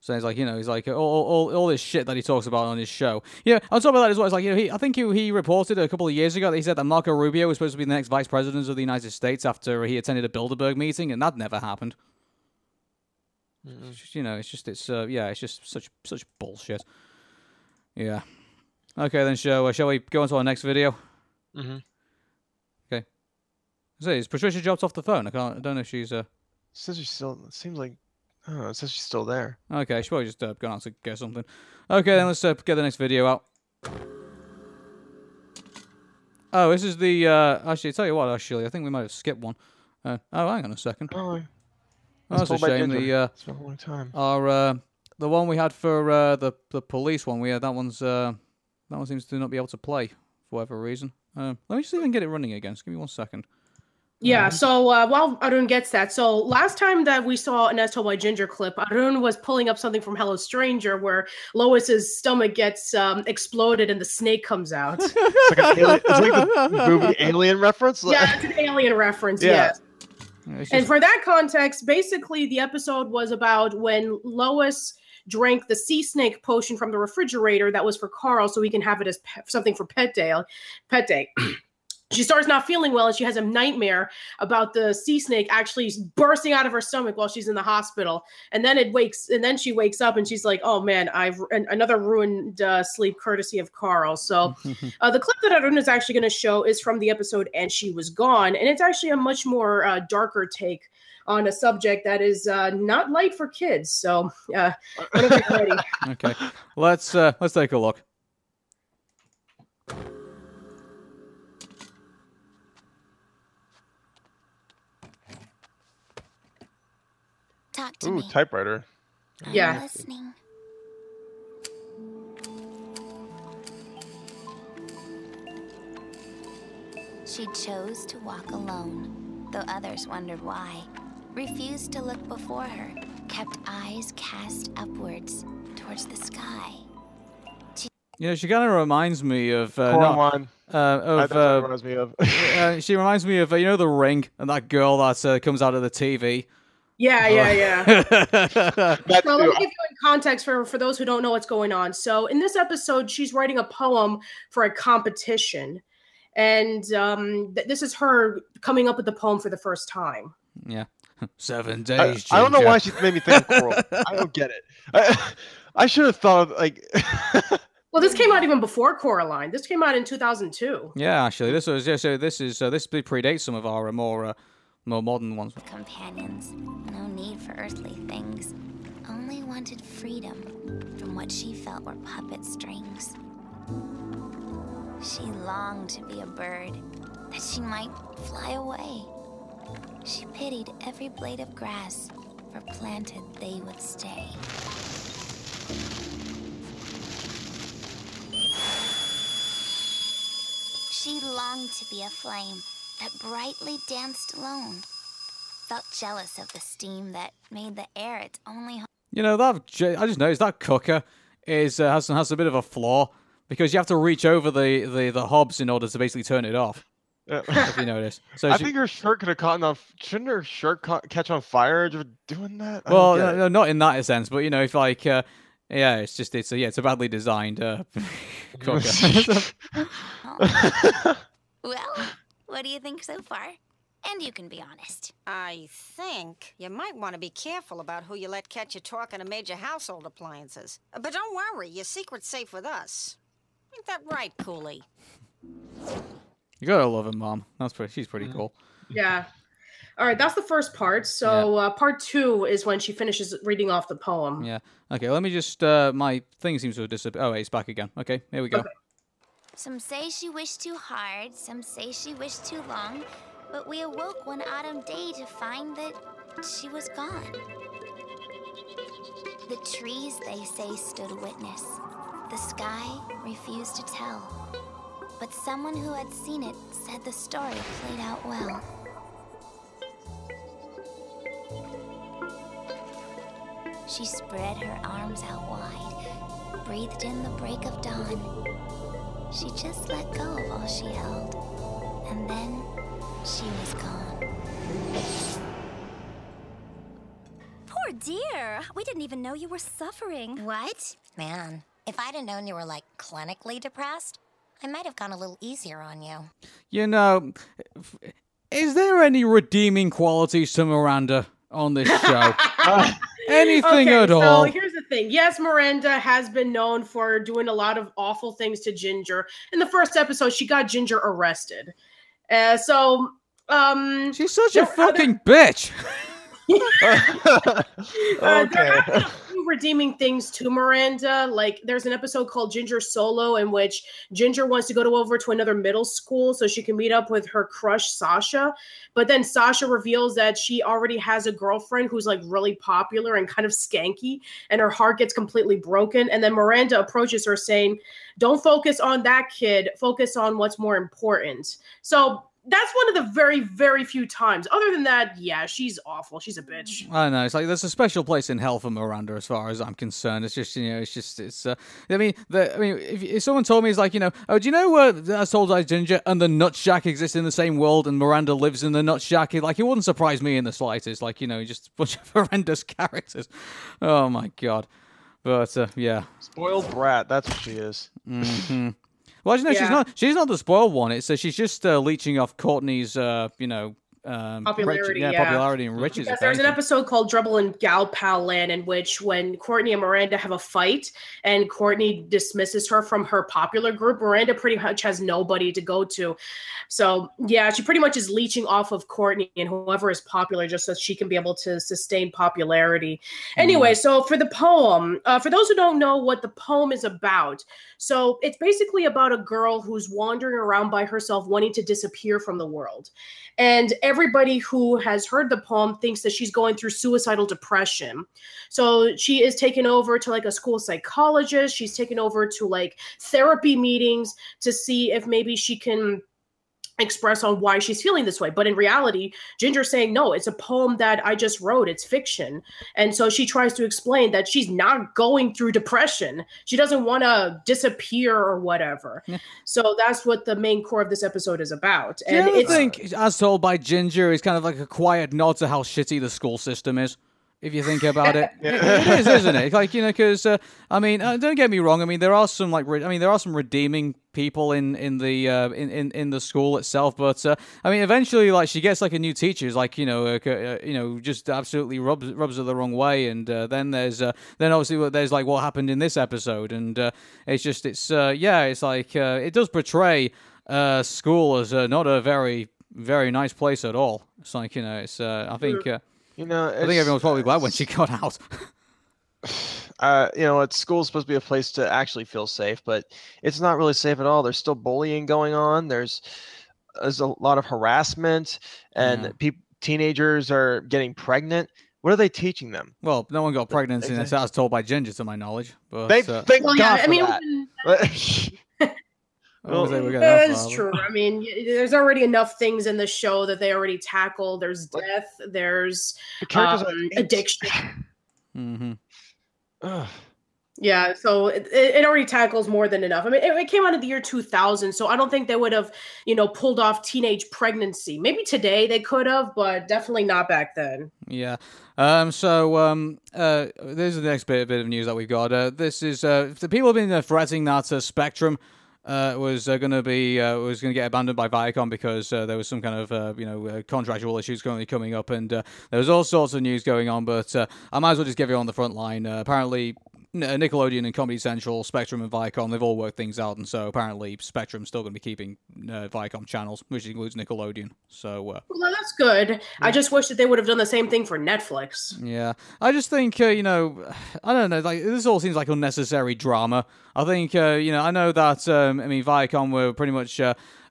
So he's like, you know, he's like all, all, all this shit that he talks about on his show. Yeah, on top of that as well, it's like, you know, he, I think he, he reported a couple of years ago that he said that Marco Rubio was supposed to be the next vice president of the United States after he attended a Bilderberg meeting, and that never happened. Just, you know, it's just, it's, uh, yeah, it's just such, such bullshit. Yeah. Okay, then, shall, uh, shall we go on to our next video? Mm-hmm. Okay. So, is Patricia dropped off the phone? I can't, I don't know if she's, uh, Says she's still. It seems like. I don't know. It says she's still there. Okay, she's probably just uh, gone out to get something. Okay, then let's uh, get the next video out. Oh, this is the. Uh, actually, tell you what. Actually, I think we might have skipped one. Uh, oh, hang on a second. Oh, that's a shame. The uh, It's been a long time. our uh, the one we had for uh, the the police one. We had that one's uh, that one seems to not be able to play for whatever reason. Um, let me see if I can get it running again. Just give me one second. Yeah, so uh, while Arun gets that, so last time that we saw an As Told by Ginger clip, Arun was pulling up something from Hello Stranger where Lois's stomach gets um, exploded and the snake comes out. [LAUGHS] It's like, an alien, it's like the movie [LAUGHS] Alien reference. yeah, it's an alien reference, Yeah. yes. It's And for that context, basically the episode was about when Lois drank the sea snake potion from the refrigerator that was for Carl so he can have it as pe- something for pet day. Pet day. She starts not feeling well and she has a nightmare about the sea snake actually bursting out of her stomach while she's in the hospital. And then it wakes and then she wakes up and she's like, "Oh man, I've an- another ruined uh, sleep courtesy of Carl." So [LAUGHS] uh, the clip that Arun is actually going to show is from the episode "And She Was Gone," and it's actually a much more uh, darker take on a subject that is uh, not light for kids. So, uh, whenever you're ready. [LAUGHS] okay, let's uh, let's take a look. Talk to Ooh, me. typewriter. I'm Yeah. listening. She chose to walk alone, though others wondered why. Refused to look before her, kept eyes cast upwards towards the sky. You know, she kind of reminds me of uh, not- Coraline. uh, of That's uh, reminds me of. [LAUGHS] uh, she reminds me of uh, you know the ring and that girl that uh, comes out of the TV. Yeah, yeah, yeah. [LAUGHS] That So let me give you in context for for those who don't know what's going on. So in this episode, she's writing a poem for a competition, and um, th- this is her coming up with the poem for the first time. yeah, [LAUGHS] seven days. I don't know why she made me think of Coral. [LAUGHS] I don't get it. I, I should have thought of like. Well, this came out even before Coraline. This came out in 2002. Yeah, actually, this was yeah. So this is uh, this predates some of our more uh, more modern ones. Companions, no need for earthly things. Only wanted freedom from what she felt were puppet strings. She longed to be a bird, that she might fly away. She pitied every blade of grass, for planted they would stay. She longed to be a flame that brightly danced alone. Felt jealous of the steam that made the air its only home. You know that j- I just noticed that cooker is uh, has has a bit of a flaw because you have to reach over the the the hobs in order to basically turn it off. [LAUGHS] If you notice. So I she- think her shirt could have caught on. Shouldn't her shirt ca- catch on fire just doing that? I well, no, no, not in that sense, but you know, if like, uh, yeah, it's just it's a, yeah, it's a badly designed uh, [LAUGHS] cooker. [LAUGHS] Well, what do you think so far? And you can be honest. I think you might want to be careful about who you let catch you talking to major household appliances. But don't worry, your secret's safe with us. Ain't that right, Cooley? you gotta love her mom. That's pretty. She's pretty cool. Yeah. All right, that's the first part. So uh, part two is when she finishes reading off the poem. Yeah. Okay. Let me just. Uh, my thing seems to have disappeared. Oh, wait, it's back again. Okay. Here we go. Some say she wished too hard, some say she wished too long, but we awoke one autumn day to find that she was gone. The trees, they say, stood witness. The sky refused to tell. But someone who had seen it said the story played out well. She spread her arms out wide, breathed in the break of dawn. She just let go of all she held, and then she was gone. Poor dear. We didn't even know you were suffering. What? Man, if I'd have known you were like clinically depressed, I might have gone a little easier on you. You know, is there any redeeming qualities to Miranda on this show? [LAUGHS] Anything okay, at so all? Here's the thing. Yes, Miranda has been known for doing a lot of awful things to Ginger. In the first episode, she got Ginger arrested. Uh, so, um, She's such a there are other- fucking bitch. [LAUGHS] Uh, there okay. have been redeeming things to Miranda. Like there's an episode called Ginger Solo in which Ginger wants to go to over to another middle school so she can meet up with her crush Sasha. But then Sasha reveals that she already has a girlfriend who's like really popular and kind of skanky, and her heart gets completely broken. And then Miranda approaches her saying, Don't focus on that kid, focus on what's more important. So that's one of the very, very few times. Other than that, yeah, she's awful. She's a bitch. I don't know. It's like there's a special place in hell for Miranda, as far as I'm concerned. It's just you know, it's just it's. Uh, I mean, the I mean, if, if someone told me it's like you know, oh, do you know uh, that's told by Ginger and the Nut Shack exist in the same world, and Miranda lives in the Nut Shack? It, like it wouldn't surprise me in the slightest. Like you know, just a [LAUGHS] bunch of horrendous characters. Oh my god. But uh, yeah. Spoiled brat. That's what she is. hmm Well, you know, she's not. She's not the spoiled one. It's uh, she's just uh, leeching off Courtney's, uh, you know, um, rich- Popularity, yeah, yeah. popularity and riches. Because there's an episode called Trouble in Gal Pal Land in which when Courtney and Miranda have a fight and Courtney dismisses her from her popular group, Miranda pretty much has nobody to go to. So yeah, she pretty much is leeching off of Courtney and whoever is popular just so she can be able to sustain popularity. Anyway, so for the poem, uh, for those who don't know what the poem is about, so it's basically about a girl who's wandering around by herself, wanting to disappear from the world. And everybody who has heard the poem thinks that she's going through suicidal depression. So she is taken over to like a school psychologist. She's taken over to like therapy meetings to see if maybe she can express on why she's feeling this way. But in reality, Ginger's saying, no, it's a poem that I just wrote. It's fiction. And so she tries to explain that she's not going through depression. She doesn't want to disappear or whatever. So that's what the main core of this episode is about. Do And it's think, as told by Ginger, is kind of like a quiet nod to how shitty the school system is? If you think about it, [LAUGHS] it, it is, isn't it? Like you know, because uh, I mean, uh, don't get me wrong. I mean, there are some like, re- I mean, there are some redeeming people in in the uh, in, in in the school itself. But uh, I mean, eventually, like she gets like a new teacher, who's like you know, uh, uh, you know, just absolutely rubs rubs her the wrong way. And uh, then there's uh, then obviously there's like what happened in this episode, and uh, it's just it's uh, yeah, it's like uh, it does portray uh, school as uh, not a very very nice place at all. It's like you know, it's uh, I think. Uh, You know, I think everyone was probably glad when she [LAUGHS] got out. [SIGHS] uh, you know, at school's supposed to be a place to actually feel safe, but it's not really safe at all. There's still bullying going on. There's there's a lot of harassment, and Yeah. peop teenagers are getting pregnant. What are they teaching them? well, no one got pregnant in this exactly. house told by Ginger, to my knowledge. But They uh, thank well, God yeah, I mean, that. [LAUGHS] I was gonna say we're getting that that is far, true. I mean, there's already enough things in the show that they already tackle. There's death. There's The characters are um, idiots. addiction. [SIGHS] Mhm. Yeah, so it, it it already tackles more than enough. I mean, it, it came out in the year 2000, so I don't think they would have, you know, pulled off teenage pregnancy. Maybe today they could have, but definitely not back then. Yeah. Um. So um. Uh. This is the next bit bit of news that we've got. Uh. This is uh. The people have been uh, threatening that uh, Spectrum. Uh, was uh, going to be uh, was going to get abandoned by Viacom because uh, there was some kind of uh, you know uh, contractual issues currently coming up, and there was all sorts of news going on. But I might as well just give you on the front line. Apparently, Nickelodeon and Comedy Central, Spectrum and Viacom, they've all worked things out, and so apparently Spectrum's still going to be keeping uh, Viacom channels, which includes Nickelodeon. So uh, Well, that's good. I just wish that they would have done the same thing for Netflix. Yeah, I just think uh, you know, [SIGHS] I don't know, like this all seems like unnecessary drama. I think uh, you know, I know that um, I mean, Viacom were pretty much.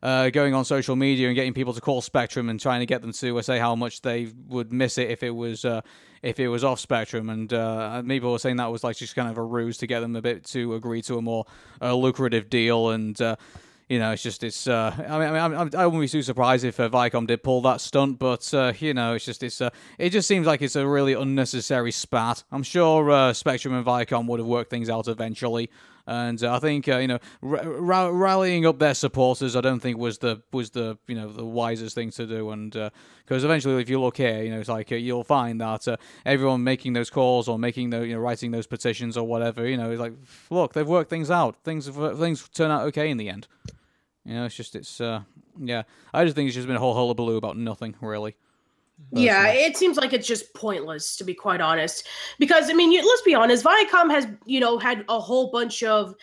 Uh, going on social media and getting people to call Spectrum and trying to get them to say how much they would miss it if it was uh, if it was off Spectrum, and uh, people were saying that was like just kind of a ruse to get them a bit to agree to a more uh, lucrative deal, and uh, you know, it's just it's. Uh, I mean, I mean, I wouldn't be too surprised if uh, Viacom did pull that stunt, but uh, you know, it's just it's. Uh, it just seems like it's a really unnecessary spat. I'm sure uh, Spectrum and Viacom would have worked things out eventually, and uh, I think uh, you know, rallying up their supporters, I don't think was the was the you know the wisest thing to do, and because eventually, if you look here, you know, it's like uh, you'll find that uh, everyone making those calls or making the you know writing those petitions or whatever, you know, it's like, look, they've worked things out. Things things turn out okay in the end. You know, it's just it's uh yeah. I just think it's just been a whole hullabaloo about nothing really. Yeah, it seems like it's just pointless to be quite honest. Because I mean, you, let's be honest, Viacom has you know had a whole bunch of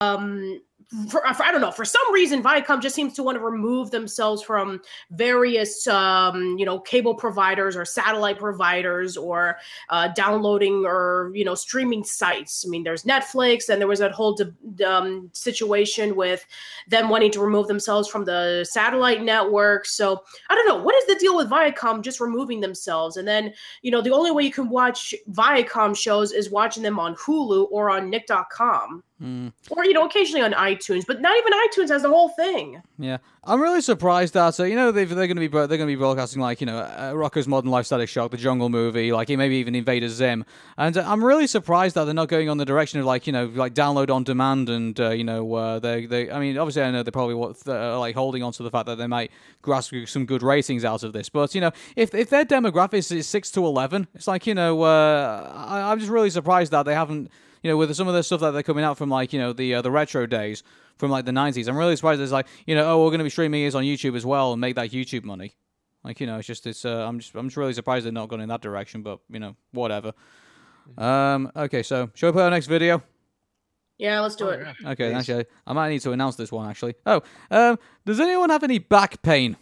um for, for, I don't know for some reason Viacom just seems to want to remove themselves from various um you know cable providers or satellite providers or uh, downloading or you know streaming sites. I mean, there's Netflix, and there was that whole de- um, situation with them wanting to remove themselves from the satellite network. So I don't know what is the deal with Viacom just removing themselves, and then you know the only way you can watch Viacom shows is watching them on Hulu or on Nick.com. Mm. Or you know, occasionally on iTunes, but not even iTunes has the whole thing. Yeah, I'm really surprised that uh, you know they've, they're going to be they're going to be broadcasting like you know uh, Modern Life Static Shock, the Jungle Movie, like maybe even Invader Zim, and uh, I'm really surprised that they're not going on the direction of like you know like download on demand and uh, you know uh, they they I mean obviously I know they're probably want uh, like holding on to the fact that they might grasp some good ratings out of this, but you know if if their demographic is six to eleven, it's like you know uh, I, I'm just really surprised that they haven't you know, with some of the stuff that they're coming out from like, you know, the uh, the retro days from like the 90s. I'm really surprised it's like, you know, oh, we're going to be streaming this on YouTube as well and make that YouTube money. Like, you know, it's just it's uh, I'm just I'm just really surprised they're not going in that direction, but, you know, whatever. Um okay, so shall we play our next video? Yeah, let's do it. Okay, actually, I might need to announce this one actually. Oh, um does anyone have any back pain?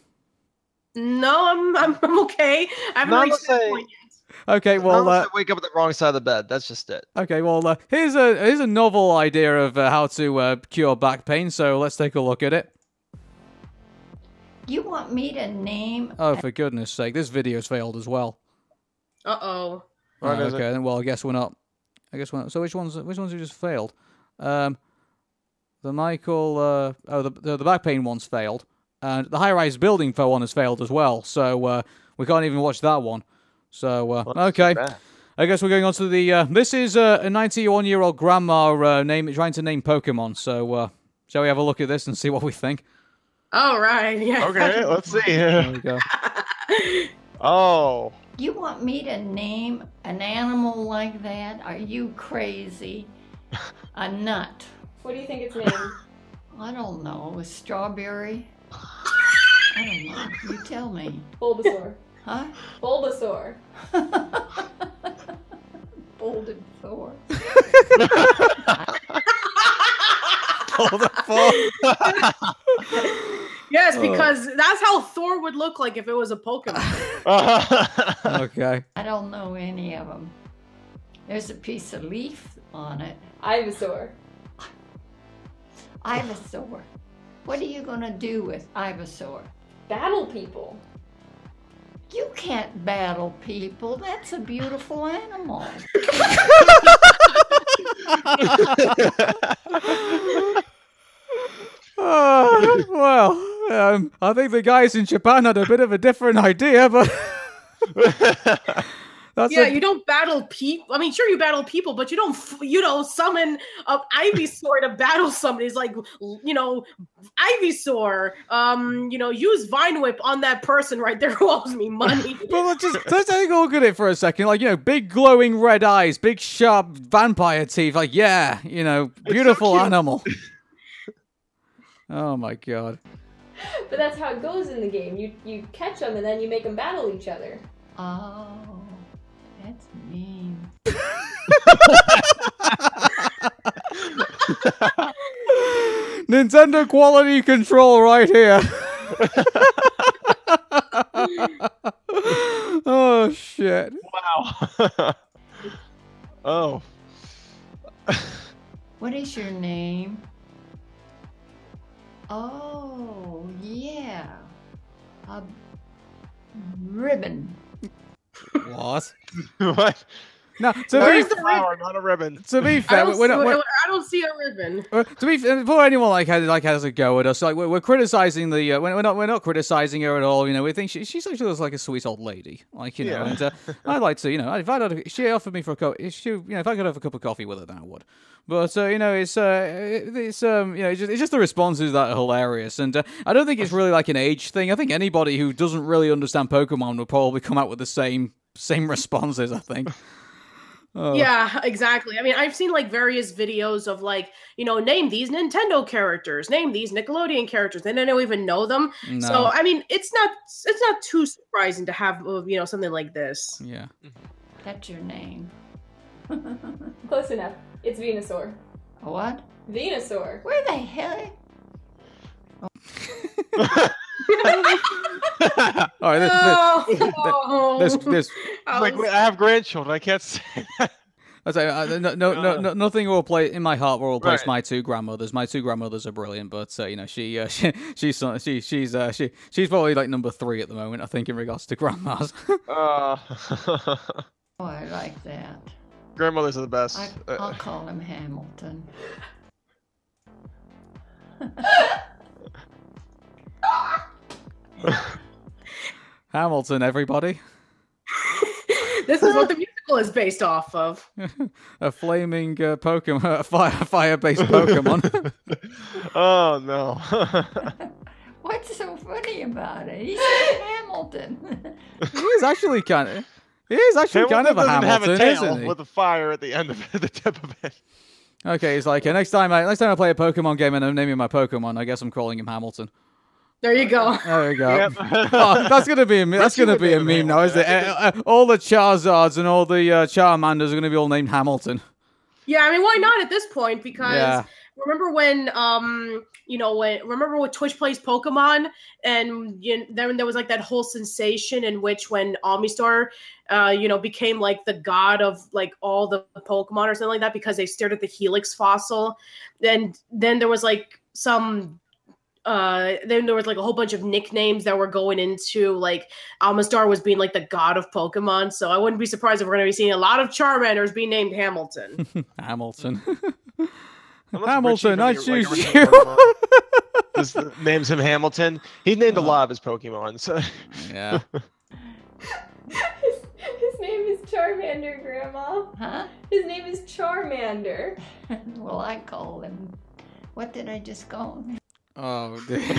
No, I'm I'm, I'm okay. I haven't reached that point yet. Okay, well, uh, wake up at the wrong side of the bed. That's just it. okay, well, uh, here's a here's a novel idea of uh, how to uh, cure back pain. So let's take a look at it. You want me to name? Oh, for goodness sake, this video's failed as well. Uh oh. Right, is it? okay, then well, I guess we're not. I guess we're not. So which ones? Which ones have just failed? Um, the Michael. Uh, oh, the, the the back pain one's failed, and the high rise building for one has failed as well. So uh, we can't even watch that one. So uh, Well, okay. I guess we're going on to the. Uh, this is uh, a 91 year old grandma uh, name trying to name Pokemon. So uh, shall we have a look at this and [LAUGHS] see what we think? All right. Yeah. Okay, let's see. [LAUGHS] There we go. [LAUGHS] oh, You want me to name an animal like that? Are you crazy? A nut. What do you think it's named? I don't know. A strawberry? I don't know. You tell me. Bulbasaur. Huh? Bulbasaur. [LAUGHS] Bolden Thor. [LAUGHS] Yes, Oh. because that's how Thor would look like if it was a Pokemon. [LAUGHS] okay. I don't know any of them. There's a piece of leaf on it. Ivysaur. Ivysaur. What are you going to do with Ivysaur? Battle people. You can't battle people. That's a beautiful animal. [LAUGHS] Uh, well, um, I think the guys in Japan had a bit of a different idea, but [LAUGHS] That's yeah, a- you don't battle people. I mean, sure, you battle people, but you don't, f- you know, summon a Ivysaur to battle somebody. It's like, you know, Ivysaur. Um, you know, use Vine Whip on that person right there who owes me money. [LAUGHS] But let's just let's take a look at it for a second. Like, you know, big glowing red eyes, big sharp vampire teeth. Like, yeah, you know, beautiful cute. animal. [LAUGHS] oh my god. But that's how it goes in the game. You you catch them and then you make them battle each other. Oh, that's mean. Nintendo quality control right here. [LAUGHS] oh shit. Wow. [LAUGHS] oh. [LAUGHS] What is your name? Oh, yeah. A ribbon. What? [LAUGHS] what? No, to Where's be the flower, not a ribbon? to be I fair, don't, we're not, we're, I don't see a ribbon. Uh, to be fair, before anyone like has, like has a go at us, like we're, we're criticizing the uh, we're, we're not we're not criticizing her at all. You know, we think she she's actually looks like a sweet old lady. Like you know, and uh, [LAUGHS] I'd like to you know if I had a, she offered me for a cup, if she you know if I could have a cup of coffee with her, then I would. But uh, you know, it's uh, it's um, you know, it's just, it's just the responses that are hilarious, and uh, I don't think it's really like an age thing. I think anybody who doesn't really understand Pokemon would probably come out with the same same responses. I think. Oh. [LAUGHS] Yeah, exactly. I mean, I've seen like various videos of like, you know, name these Nintendo characters, name these Nickelodeon characters, and I don't even know them. No. So, I mean, it's not it's not too surprising to have uh, you know something like this. Yeah. That's your name. [LAUGHS] Close enough. It's Venusaur. A what? Venusaur. Where the hell? [LAUGHS] All right, this, Oh, this, this, this, I like, was- I have grandchildren. I can't say. [LAUGHS] I say, uh, no, no, no, no, nothing will play in my heart will replace Right. my two grandmothers. My two grandmothers are brilliant, but uh, you know, she, uh, [LAUGHS] she, she's, she, she's, uh, she, she's probably like number three at the moment. I think in regards to grandmas. Uh, [LAUGHS] Oh, I like that. grandmothers are the best. I, Uh, I'll call him Hamilton. [LAUGHS] Hamilton, everybody, [LAUGHS] this is what the musical is based off of. [LAUGHS] a flaming uh, Pokemon, a fire, fire-based Pokemon. oh no. What's so funny about it? He said Hamilton. he is actually kind of, he is actually kind of a doesn't have Hamilton, a tail isn't he? with a fire at the end of it, the tip of it. Okay, he's like, next time I, next time I play a Pokemon game and I'm naming my Pokemon, I guess I'm calling him Hamilton. There you go. There we go. Yep. [LAUGHS] oh, that's gonna be a me- that's gonna be a meme now, isn't it? Uh, uh, all the Charizards and all the uh, Charmanders are gonna be all named Hamilton. Yeah, I mean, why not at this point? Because Yeah. remember when, um, you know, when remember when Twitch plays Pokemon, and you know, then there was like that whole sensation in which when Omastar, uh, you know, became like the god of like all the Pokemon or something like that because they stared at the Helix fossil, and then there was like some. Uh, then there was like a whole bunch of nicknames that were going into like Omastar was being like the god of Pokemon. So I wouldn't be surprised if we're going to be seeing a lot of Charmanders being named Hamilton. [LAUGHS] Hamilton. [LAUGHS] [LAUGHS] Hamilton, Richie I from like, you. Just names him Hamilton. He named a lot of his Pokemon. So yeah. His, his name is Charmander, Grandma. huh? His name is Charmander. well, I call him. What did I just call him? Oh [LAUGHS] dear.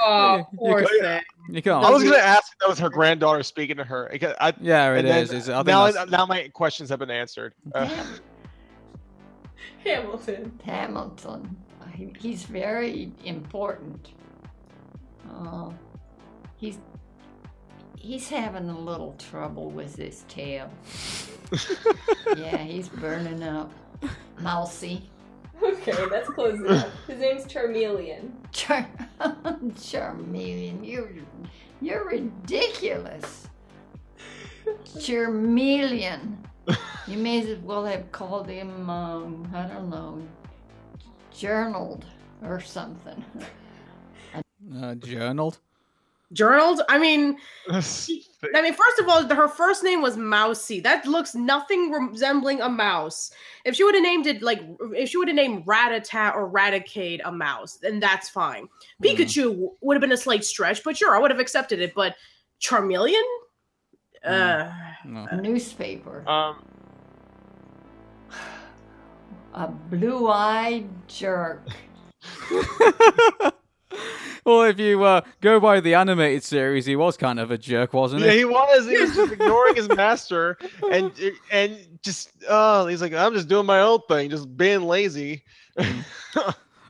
Oh, poor can't- thing. You can't. I was gonna ask if that was her granddaughter speaking to her. I, I, Yeah, it and then is. It's- now, that's- now my questions have been answered. Uh, Hamilton. Hamilton. He's very important. Oh, he's he's having a little trouble with his tail. [LAUGHS] yeah, he's burning up. Mousy. Okay, that's close [LAUGHS] enough. His name's Charmeleon. Char- [LAUGHS] Charmeleon, you're you're ridiculous. [LAUGHS] Charmeleon. You may as well have called him, um, I don't know, journaled or something. Uh, journaled. Journaled? I mean, [LAUGHS] I mean, first of all, her first name was Mousy. That looks nothing resembling a mouse. If she would have named it like, if she would have named Rattata or Raticate a mouse, then that's fine. Pikachu would have been a slight stretch, but sure, I would have accepted it. But Charmeleon? Uh, A newspaper. Um, A blue-eyed jerk. [LAUGHS] Well, if you uh, go by the animated series, he was kind of a jerk, wasn't he? yeah, he? he was. He was just ignoring his master, and and just oh, he's like, I'm just doing my own thing, just being lazy. [LAUGHS]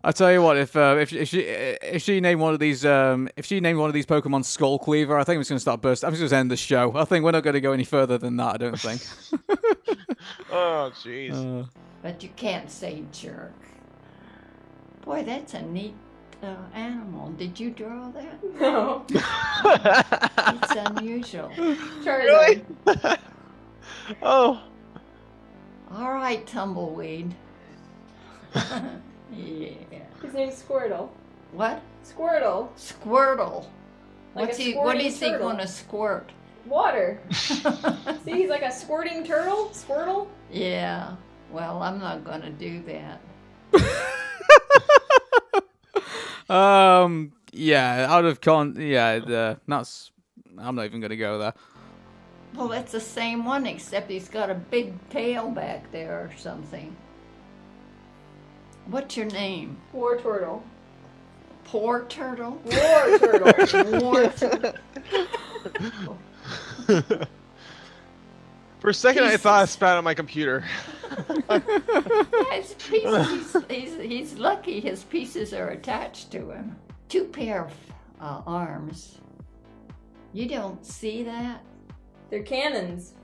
I tell you what, if uh, if if she if she named one of these um if she named one of these Pokemon Skull Cleaver, I think I'm just gonna start burst. I'm just gonna end the show. I think we're not gonna go any further than that. I don't think. [LAUGHS] oh, jeez. Uh, But you can't say jerk. Boy, that's a neat uh, animal. Did you draw that? No. It's unusual. [LAUGHS] Charizard. [LAUGHS] oh, All right, tumbleweed. [LAUGHS] yeah. His name's Squirtle. What? Squirtle. Squirtle. Like What's he? What squirting is he turtle. going to squirt? Water. See, he's like a squirting turtle. Squirtle. Yeah. Well, I'm not going to do that. Um. Yeah. Out of con. Yeah. The, that's. I'm not even gonna go there. Well, it's the same one, except he's got a big tail back there or something. What's your name? War turtle. Poor turtle? War turtle. [LAUGHS] War turtle. [LAUGHS] for a second I thought I spat on my computer. His pieces, he's, he's, he's lucky his pieces are attached to him. Two pair of uh, arms. You don't see that? They're cannons.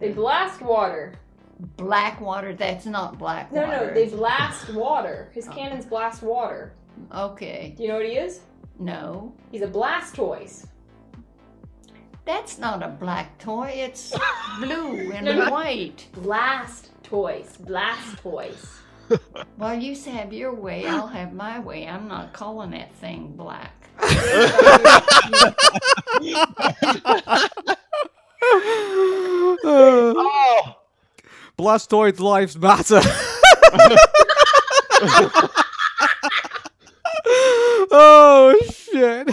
They blast water. Black water, that's not black No, water. no, they blast water. His cannons blast water. Okay. Do you know what he is? No. He's a blast Blastoise. That's not a black toy, it's [LAUGHS] blue and No, no. white. Blast toys. Blast toys. [LAUGHS] Well, you have your way, I'll have my way. I'm not calling that thing black. [LAUGHS] oh. Blastoid's lives matter. oh shit.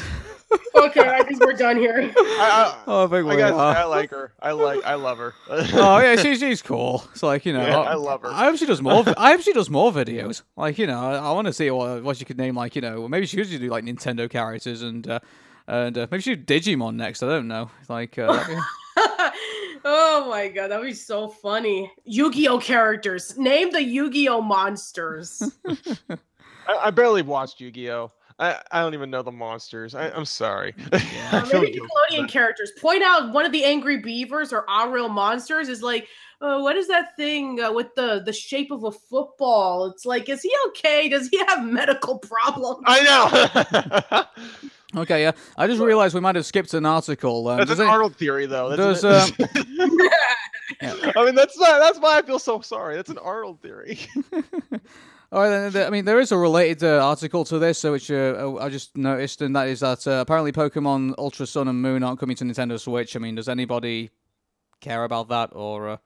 Okay, I think we're done here. [LAUGHS] I, I, Oh, I I, we gotta are. say, I like her. I like. I love her. [LAUGHS] oh yeah, [LAUGHS] she's she's cool. It's like you know, Yeah, I love her. I hope she does more. I hope she does more videos. Like you know, I, I want to see what what she could name. Like you know, maybe she could do like Nintendo characters and uh, and uh, maybe she do Digimon next. I don't know. Like uh, be- oh my god, that would be so funny. Yu-Gi-Oh characters. Name the Yu-Gi-Oh monsters. I, I barely watched Yu-Gi-Oh. I, I don't even know the monsters. I, I'm sorry. [LAUGHS] I Or feel maybe guilty, Nickelodeon characters. Point out one of the angry beavers or our real monsters is like, uh, what is that thing uh, with the the shape of a football? It's like, is he okay? Does he have medical problems? I know. [LAUGHS] okay, yeah. I just realized we might have skipped an article. Um, That's an any- Arnold theory, though. Does That's um, [LAUGHS] I mean, that's not, that's why I feel so sorry. That's an Arnold theory. All right, then, I mean, there is a related uh, article to this, so which uh, I just noticed, and that is that uh, apparently Pokemon Ultra Sun and Moon aren't coming to Nintendo Switch. I mean, does anybody care about that, or uh,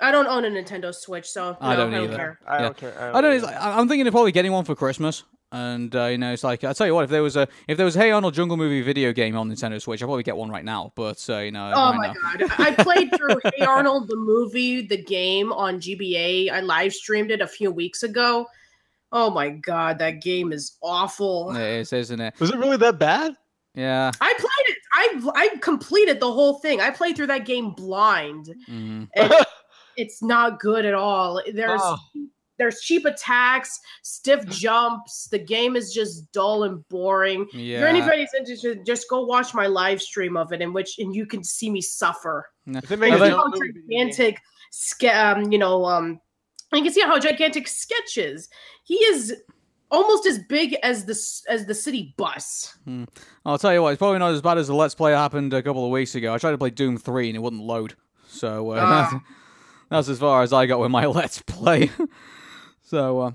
I don't own a Nintendo Switch, so I no, don't I don't care. I don't care. I I don't don't. know, care. it's- I- I'm thinking of probably getting one for Christmas, and uh, you know, it's like I tell you what, if there was a if there was a Hey Arnold Jungle Movie video game on Nintendo Switch, I'd probably get one right now. But uh, you know, Oh my now. god! I played through Hey [LAUGHS] Arnold the movie, the game on GBA. I live streamed it a few weeks ago. Oh my god, that game is awful. It is, isn't it? Was it really that bad? Yeah. I played it. I I completed the whole thing. I played through that game blind. And [LAUGHS] it's not good at all. There's Oh. There's cheap attacks, stiff jumps. The game is just dull and boring. If anybody's interested, just go watch my live stream of it, in which and you can see me suffer. Yeah. If You can see how Movie video game- gigantic, ske- um, you know, um, you can see how gigantic sketch is. He is almost as big as the as the city bus. Hmm. I'll tell you what, it's probably not as bad as the Let's Play happened a couple of weeks ago. I tried to play Doom 3 and it wouldn't load. So uh, that's, [LAUGHS] that's as far as I got with my [LAUGHS] Let's Play. [LAUGHS] so uh,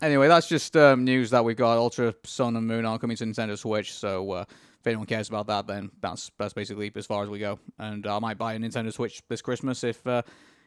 anyway, that's just um, news that we've got Ultra Sun and Moon are coming to Nintendo Switch. So uh, if anyone cares about that, then that's that's basically as far as we go. And I might buy a Nintendo Switch this Christmas if uh,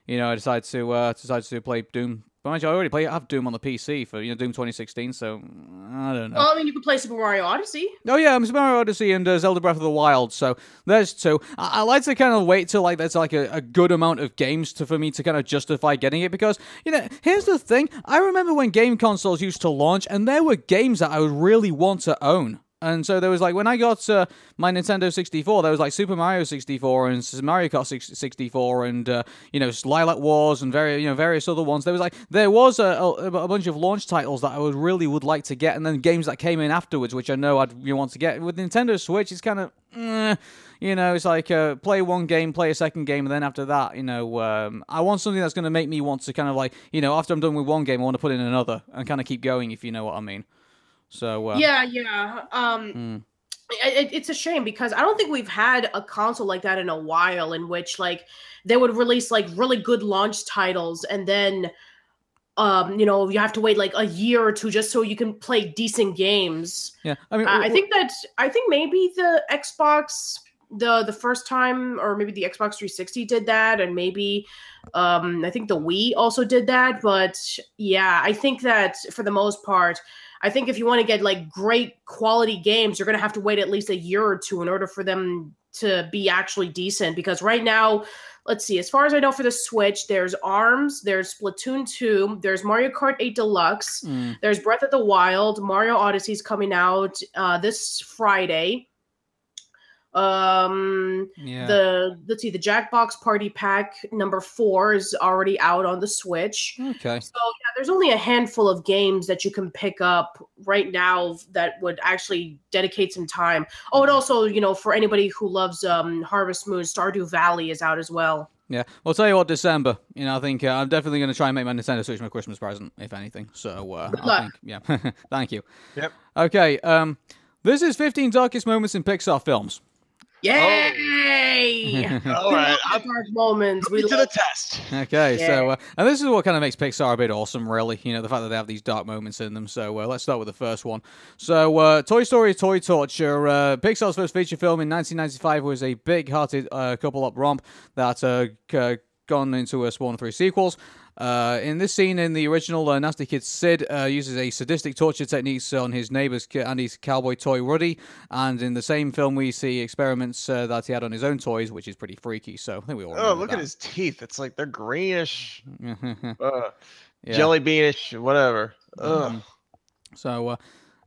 you know, I decided to uh, decided to play Doom. But mind you, I already play. I have Doom on the PC for you know Doom 2016. So I don't know. Well, I mean, you could play Super Mario Odyssey. Oh yeah, Super Mario Odyssey and uh, Zelda Breath of the Wild. So there's two. I, I like to kind of wait till like there's like a, a good amount of games to for me to kind of justify getting it because you know here's the thing. I remember when game consoles used to launch and there were games that I would really want to own. And so there was like when I got uh, my Nintendo 64, there was like Super Mario 64 and Mario Kart 64 and uh, you know Lylat Wars and very you know various other ones. There was like there was a, a, a, bunch of launch titles that I would really would like to get, and then games that came in afterwards, which I know I'd you want to get. With Nintendo Switch, it's kind of. Eh, you know, it's like uh, play one game, play a second game, and then after that, you know, um, I want something that's going to make me want to kind of like, you know, after I'm done with one game, I want to put in another and kind of keep going, if you know what I mean. So uh, yeah, yeah. Um, mm. it, it's a shame because I don't think we've had a console like that in a while, in which like they would release like really good launch titles, and then um, you know, you have to wait like a year or two just so you can play decent games. Yeah, I mean, I think that I think maybe the Xbox the the first time or maybe the Xbox 360 did that and maybe um I think the Wii also did that but yeah I think that for the most part I think if you want to get like great quality games you're going to have to wait at least a year or two in order for them to be actually decent because right now let's see as far as I know for the Switch there's ARMS there's Splatoon 2 there's Mario Kart 8 Deluxe Mm. there's Breath of the Wild Mario Odyssey's coming out uh this Friday um Yeah. the let's see the jackbox party pack number four is already out on the switch Okay. so yeah there's only a handful of games that you can pick up right now that would actually dedicate some time oh and also you know for anybody who loves um harvest moon stardew valley is out as well Yeah, well, I'll tell you what, December. You know, I think uh, I'm definitely going to try and make my Nintendo Switch my Christmas present, if anything. So, uh, Good I luck. think, yeah, [LAUGHS] thank you. Yep. Okay, um, this is 15 darkest moments in Pixar films. Yay [LAUGHS] All We right, love I'm dark moments we to the love test. Okay, so uh, and this is what kind of makes Pixar a bit awesome, really. You know, the fact that they have these dark moments in them. So uh, let's start with the first one. So, uh, Toy Story: Toy Torture. Uh, Pixar's first feature film in 1995 was a big-hearted uh, couple-up romp that uh, c- gone into a spawn three sequels. Uh, in this scene, in the original, uh, Nasty Kid Sid uh, uses a sadistic torture techniques on his neighbor's Andy's cowboy toy Woody, and in the same film, we see experiments uh, that he had on his own toys, which is pretty freaky. So I think we all. Oh, look that. at his teeth. It's like they're greenish, uh, [LAUGHS] Yeah. jelly beanish, whatever. Mhm. So, uh,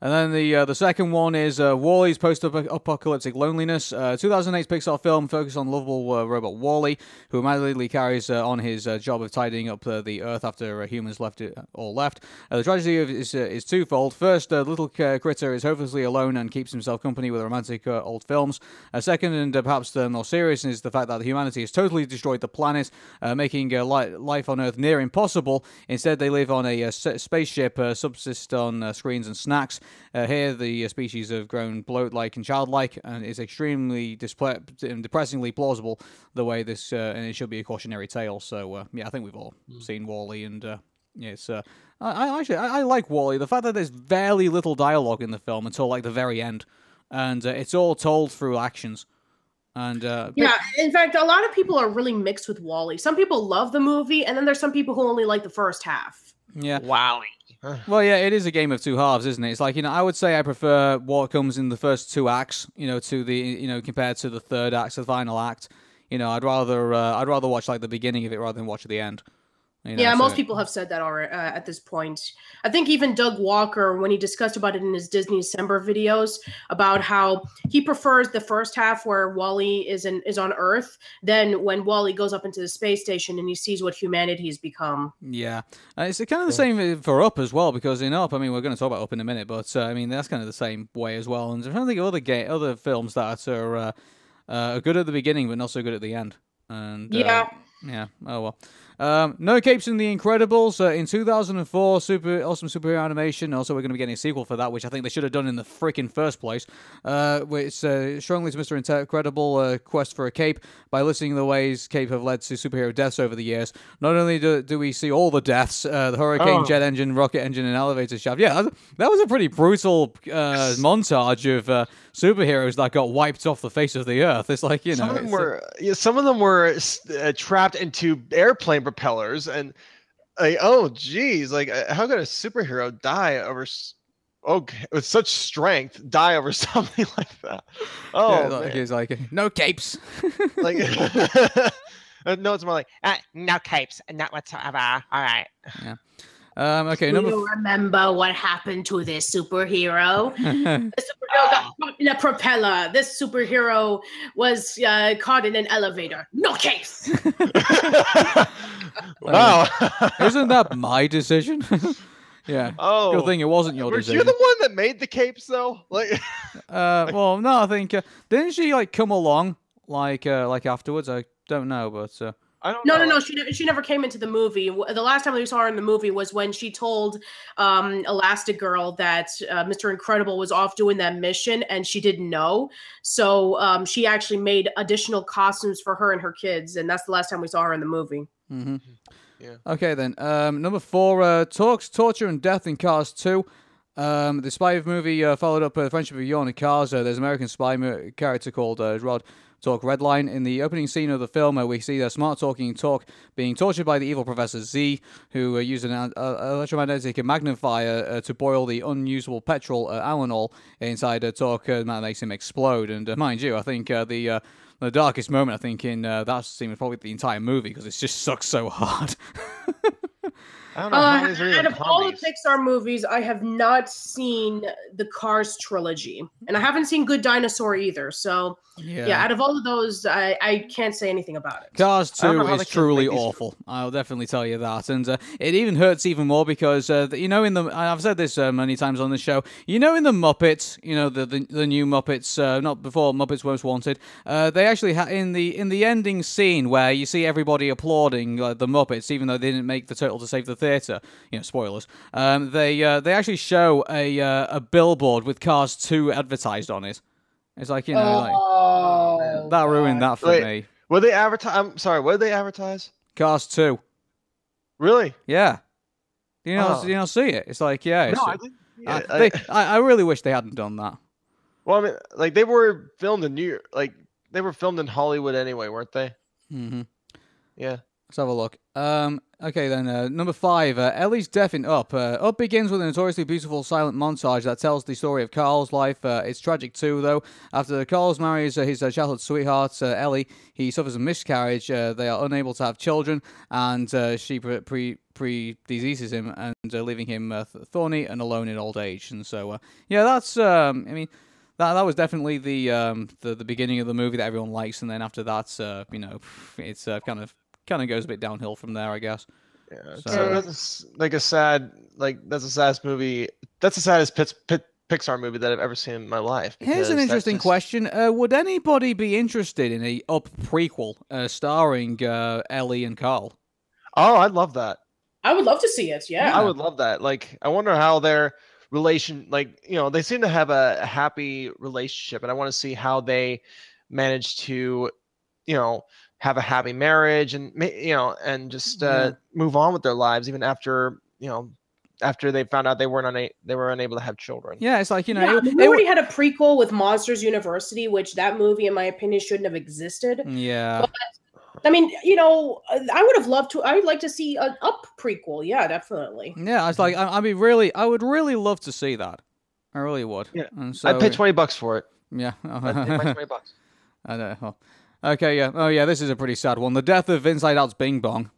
and then the uh, the second one is uh, WALL-E's post-apocalyptic loneliness. Uh, 2008 Pixar film focused on lovable uh, robot WALL-E, who immediately carries uh, on his uh, job of tidying up uh, the Earth after humans left it all left. The tragedy of is is twofold. First, uh, little critter is hopelessly alone and keeps himself company with romantic old films. Second, and perhaps the more serious, is the fact that humanity has totally destroyed the planet, making li- life on Earth near impossible. Instead, they live on a spaceship, subsist on screens and snacks. Uh, here, the uh, species have grown bloat-like and childlike, and it's extremely disple- depressingly plausible the way this, uh, and it should be a cautionary tale. So, uh, yeah, I think we've all seen WALL-E, and uh, yeah, it's. Uh, I, I actually I, I like WALL-E. The fact that there's very little dialogue in the film until like the very end, and uh, it's all told through actions. And uh, yeah in fact a lot of people are really mixed with wally some people love the movie and then there's some people who only like the first half yeah, Wowie. Well, yeah, it is a game of two halves, isn't it? It's like you know, I would say I prefer what comes in the first two acts, you know, to the you know compared to the third act, the final act. You know, I'd rather uh, I'd rather watch like the beginning of it rather than watch the end. You know, yeah, so- most people have said that already uh, at this point. I think even Doug Walker, when he discussed about it in his Disney December videos, about how he prefers the first half where WALL-E is in is on Earth, than when WALL-E goes up into the space station and he sees what humanity has become. Yeah, uh, it's kind of the same for Up as well because in Up, I mean, we're going to talk about Up in a minute, but uh, I mean that's kind of the same way as well. And I'm trying to think of other ga- other films that are uh, uh, good at the beginning but not so good at the end. And uh, Yeah. yeah. Oh well. Um, no Capes in The Incredibles uh, in 2004. Super awesome superhero animation. Also, we're going to be getting a sequel for that, which I think they should have done in the freaking first place. Uh, which uh, strongly to Mr. Incredible uh, quest for a cape by listing the ways cape have led to superhero deaths over the years. Not only do, do we see all the deaths, uh, the hurricane, Oh. jet engine, rocket engine, and elevator shaft. Yeah, that, that was a pretty brutal uh, montage of uh, superheroes that got wiped off the face of the earth. It's like you know, some of them were yeah, some of them were uh, trapped into airplane propellers and like oh geez like uh, how could a superhero die over okay with such strength die over [LAUGHS] something like that oh yeah, like, he's like no capes. [LAUGHS] like [LAUGHS] Uh, no it's more like uh, no capes not whatsoever all right yeah. Um, okay, Do number. you remember what happened to this superhero? [LAUGHS] the superhero got caught in a propeller. This superhero was uh, caught in an elevator. No case. [LAUGHS] [LAUGHS] wow Isn't that my decision? yeah. oh Good thing it wasn't your were decision. you the one that made the capes though like Uh, well, no, I think uh, didn't she like come along like uh, like afterwards? I don't know, but uh, I don't No, know no, no. She she never came into the movie. The last time we saw her in the movie was when she told um, Elastigirl that uh, Mr. Incredible was off doing that mission, and she didn't know. So um, she actually made additional costumes for her and her kids, and that's the last time we saw her in the movie. hmm Yeah. Okay then. Um, number four, uh, talks torture and death in Cars Two. Um, the spy movie uh, followed up uh, Friendship of Yorn in Cars. Uh, there's an American spy mo- character called uh, Rod Torque Redline. In the opening scene of the film, uh, we see the smart talking Torque being tortured by the evil Professor Z, who uh, used an uh, uh, electromagnetic magnifier uh, to boil the unusable petrol Allinol inside uh, Torque. Uh, that makes him explode. And mind you, I think the the darkest moment I think in that scene was probably the entire movie because it just sucks so hard. [LAUGHS] I don't know Uh, how these are even out of all the comedies. Pixar movies, I have not seen the Cars trilogy, and I haven't seen Good Dinosaur either. So yeah, out of all of those, I, I can't say anything about it. Cars I don't 2 know how is they can truly make these- awful. I'll definitely tell you that. And uh, it even hurts even more because, uh, you know, in the. I've said this uh, many times on the show. You know, in the Muppets, you know, the the, the new Muppets, uh, not before Muppets Most Wanted, uh, they actually had in the in the ending scene where you see everybody applauding uh, the Muppets, even though they didn't make the turtle to save the theatre. You know, spoilers. Um, they uh, they actually show a uh, a billboard with Cars 2 advertised on it. It's like, you know, like, Oh, that ruined that for Wait. me. Were they advertise? I'm sorry. What did they advertise? Cars 2. Really? Yeah. Do you know, Oh. do you not see it? It's like, yeah. It's, No, I didn't. I, I- they, I, I really wish they hadn't done that. Well, I mean, like they were filmed in New York. Like they were filmed in Hollywood anyway, weren't they? Mm-hmm. Yeah. Let's have a look. Um, okay, then uh, number five, uh, Ellie's death in Up. Uh, Up begins with a notoriously beautiful silent montage that tells the story of Carl's life. Uh, it's tragic too, though. After Carl's marries uh, his uh, childhood sweetheart Ellie, he suffers a miscarriage. They are unable to have children, and she pre pre pre diseases him and leaving him thorny and alone in old age. And so, yeah, that's. Um, I mean. That, that was definitely the, um, the the beginning of the movie that everyone likes, and then after that, you know, it's kind of kind of goes a bit downhill from there, I guess. Yeah. So- So that's like a sad, like that's the saddest movie. That's the saddest Pits, Pit, Pixar movie that I've ever seen in my life. Here's an interesting just- question: uh, Would anybody be interested in a Up prequel uh, starring uh, Ellie and Carl? Oh, I'd love that. I would love to see it. Yeah. I would love that. Like, I wonder how their relation, like, you know, they seem to have a, a happy relationship, and I want to see how they manage to, you know, have a happy marriage and you know, and just uh, move on with their lives even after you know, after they found out they weren't una- they were unable to have children. Yeah, it's like you know, Yeah, it- I mean, it we w- already had a prequel with Monsters University, which that movie, in my opinion, shouldn't have existed. yeah, I mean, you know, I would have loved to. I would like to see an Up prequel. Yeah, definitely. yeah. It's like I, I mean, really, I would really love to see that. I really would. Yeah, And so, I'd pay twenty bucks for it. Yeah. I'd pay [LAUGHS] twenty bucks. I don't know. Okay, yeah. Oh, yeah. This is a pretty sad one. The death of Inside Out's Bing Bong.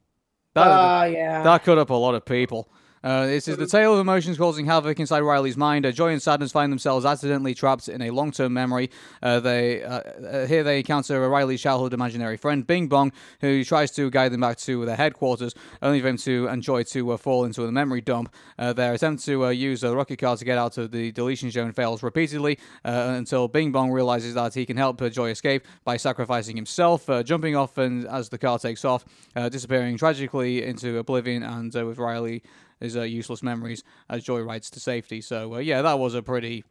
That, Ah, yeah. That cut up a lot of people. Uh, this is the tale of emotions causing havoc inside Riley's mind. Uh, joy and sadness find themselves accidentally trapped in a long-term memory. Uh, they uh, uh, here they encounter Riley's childhood imaginary friend Bing Bong, who tries to guide them back to their headquarters, only for him to and Joy to uh, fall into the memory dump. Uh, their attempt to uh, use a rocket car to get out of the deletion zone fails repeatedly uh, until Bing Bong realizes that he can help Joy escape by sacrificing himself, uh, jumping off, and as the car takes off, uh, disappearing tragically into oblivion, and uh, with Riley his uh, useless memories as Joy rides to safety. So uh, yeah, that was a pretty. pretty-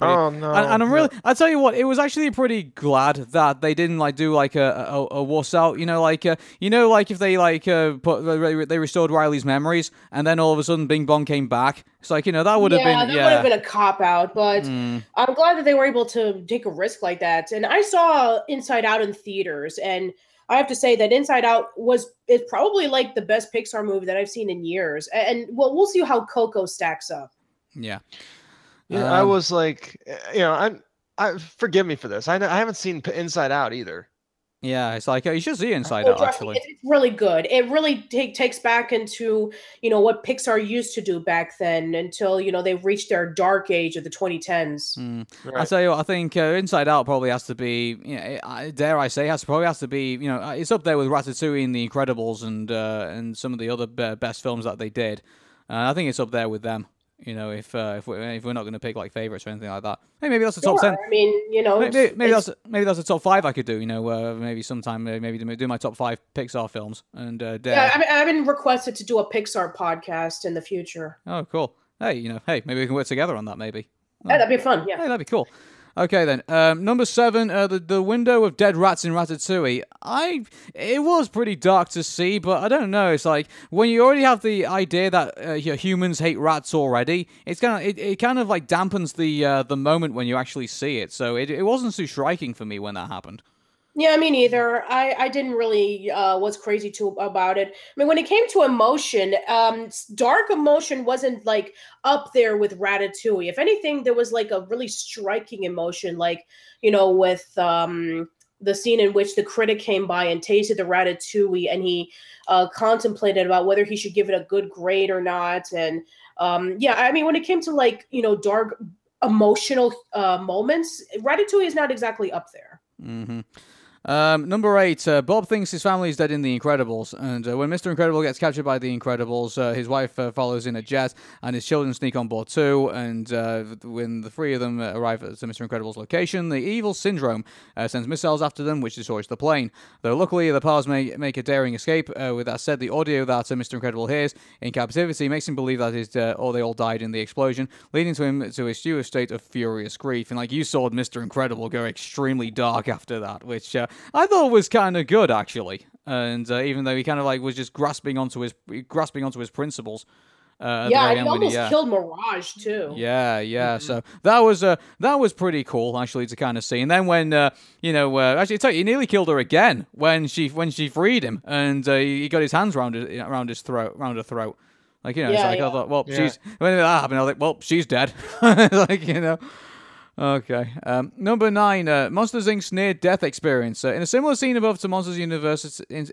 Oh, no, And, and I'm really, I tell you what, it was actually pretty glad that they didn't like do like a a, a wuss out. You know, like uh, you know, like if they like uh, put they they restored Riley's memories, and then all of a sudden Bing Bong came back. It's like you know that would have yeah, been that yeah. would have been a cop out, but Mm. I'm glad that they were able to take a risk like that. And I saw Inside Out in theaters, and I have to say that Inside Out was is probably like the best Pixar movie that I've seen in years. A- And, well, we'll see how Coco stacks up. Yeah. Yeah, I Um, was like, eh, you know, I'm. I forgive me for this. I, I haven't seen Inside Out either. Yeah, it's like uh, you should see Inside Oh, Out trust me, actually. it's, it's really good. It really take, takes back into you know what Pixar used to do back then until you know they reached their dark age of the 2010s. Mm. I tell you what, I think uh, Inside Out probably has to be, you know, it- I- dare I say, has probably has to be, you know, uh, it's up there with Ratatouille and The Incredibles and uh, and some of the other best films that they did. Uh, I think it's up there with them. You know, if uh, if we're if we're not going to pick like favorites or anything like that, hey, maybe that's the top Sure, ten. I mean, you know, Maybe, maybe that's maybe that's the top five I could do. You know, uh, maybe sometime uh, maybe do do my top five Pixar films and uh, dare. yeah. I mean, I've been requested to do a Pixar podcast in the future. Oh, cool. Hey, you know, hey, maybe we can work together on that. Maybe. That'd be fun. Yeah. Hey, that'd be cool. Okay then. Um, number seven, uh, the the window of dead rats in Ratatouille. I it was pretty dark to see, but I don't know. It's like when you already have the idea that uh, you know, humans hate rats already. It's kind of it, it kind of like dampens the uh, the moment when you actually see it. So it it wasn't too striking for me when that happened. Yeah, me neither. I, I didn't really uh was crazy too about it. I mean, when it came to emotion, um, dark emotion wasn't like up there with Ratatouille. If anything, there was like a really striking emotion, like you know, with um the scene in which the critic came by and tasted the Ratatouille, and he uh, contemplated about whether he should give it a good grade or not. And um, yeah, I mean, when it came to like you know dark emotional uh, moments, Ratatouille is not exactly up there. hmm Um, number eight, uh, Bob thinks his family is dead in The Incredibles, and uh, when Mr. Incredible gets captured by The Incredibles, uh, his wife uh, follows in a jet, and his children sneak on board too. And uh, when the three of them uh, arrive at Mr. Incredible's location, the evil syndrome sends missiles after them, which destroys the plane. Though luckily, the pals may make a daring escape. With that said, the audio that Mr. Incredible hears in captivity makes him believe that his, or they all died in the explosion, leading to him to a state of furious grief. And like you saw Mr. Incredible go extremely dark after that, which I thought it was kind of good actually. And uh, even though he kind of like was just grasping onto his grasping onto his principles. Uh, yeah, and he when almost uh, killed Mirage too. yeah, yeah. So that was uh, that was pretty cool actually to kind of see. And then when uh, you know, uh, actually, I tell you, he nearly killed her again when she when she freed him, and uh, he got his hands around his, around his throat, around her throat. Like you know, it's Yeah, like I thought, well, Yeah. she's when that happened, I was like, well, she's dead. [LAUGHS] like you know. Okay. Um, number nine, uh, Monsters Inc.'s near-death experience. Uh, in a similar scene above to Monsters University, in,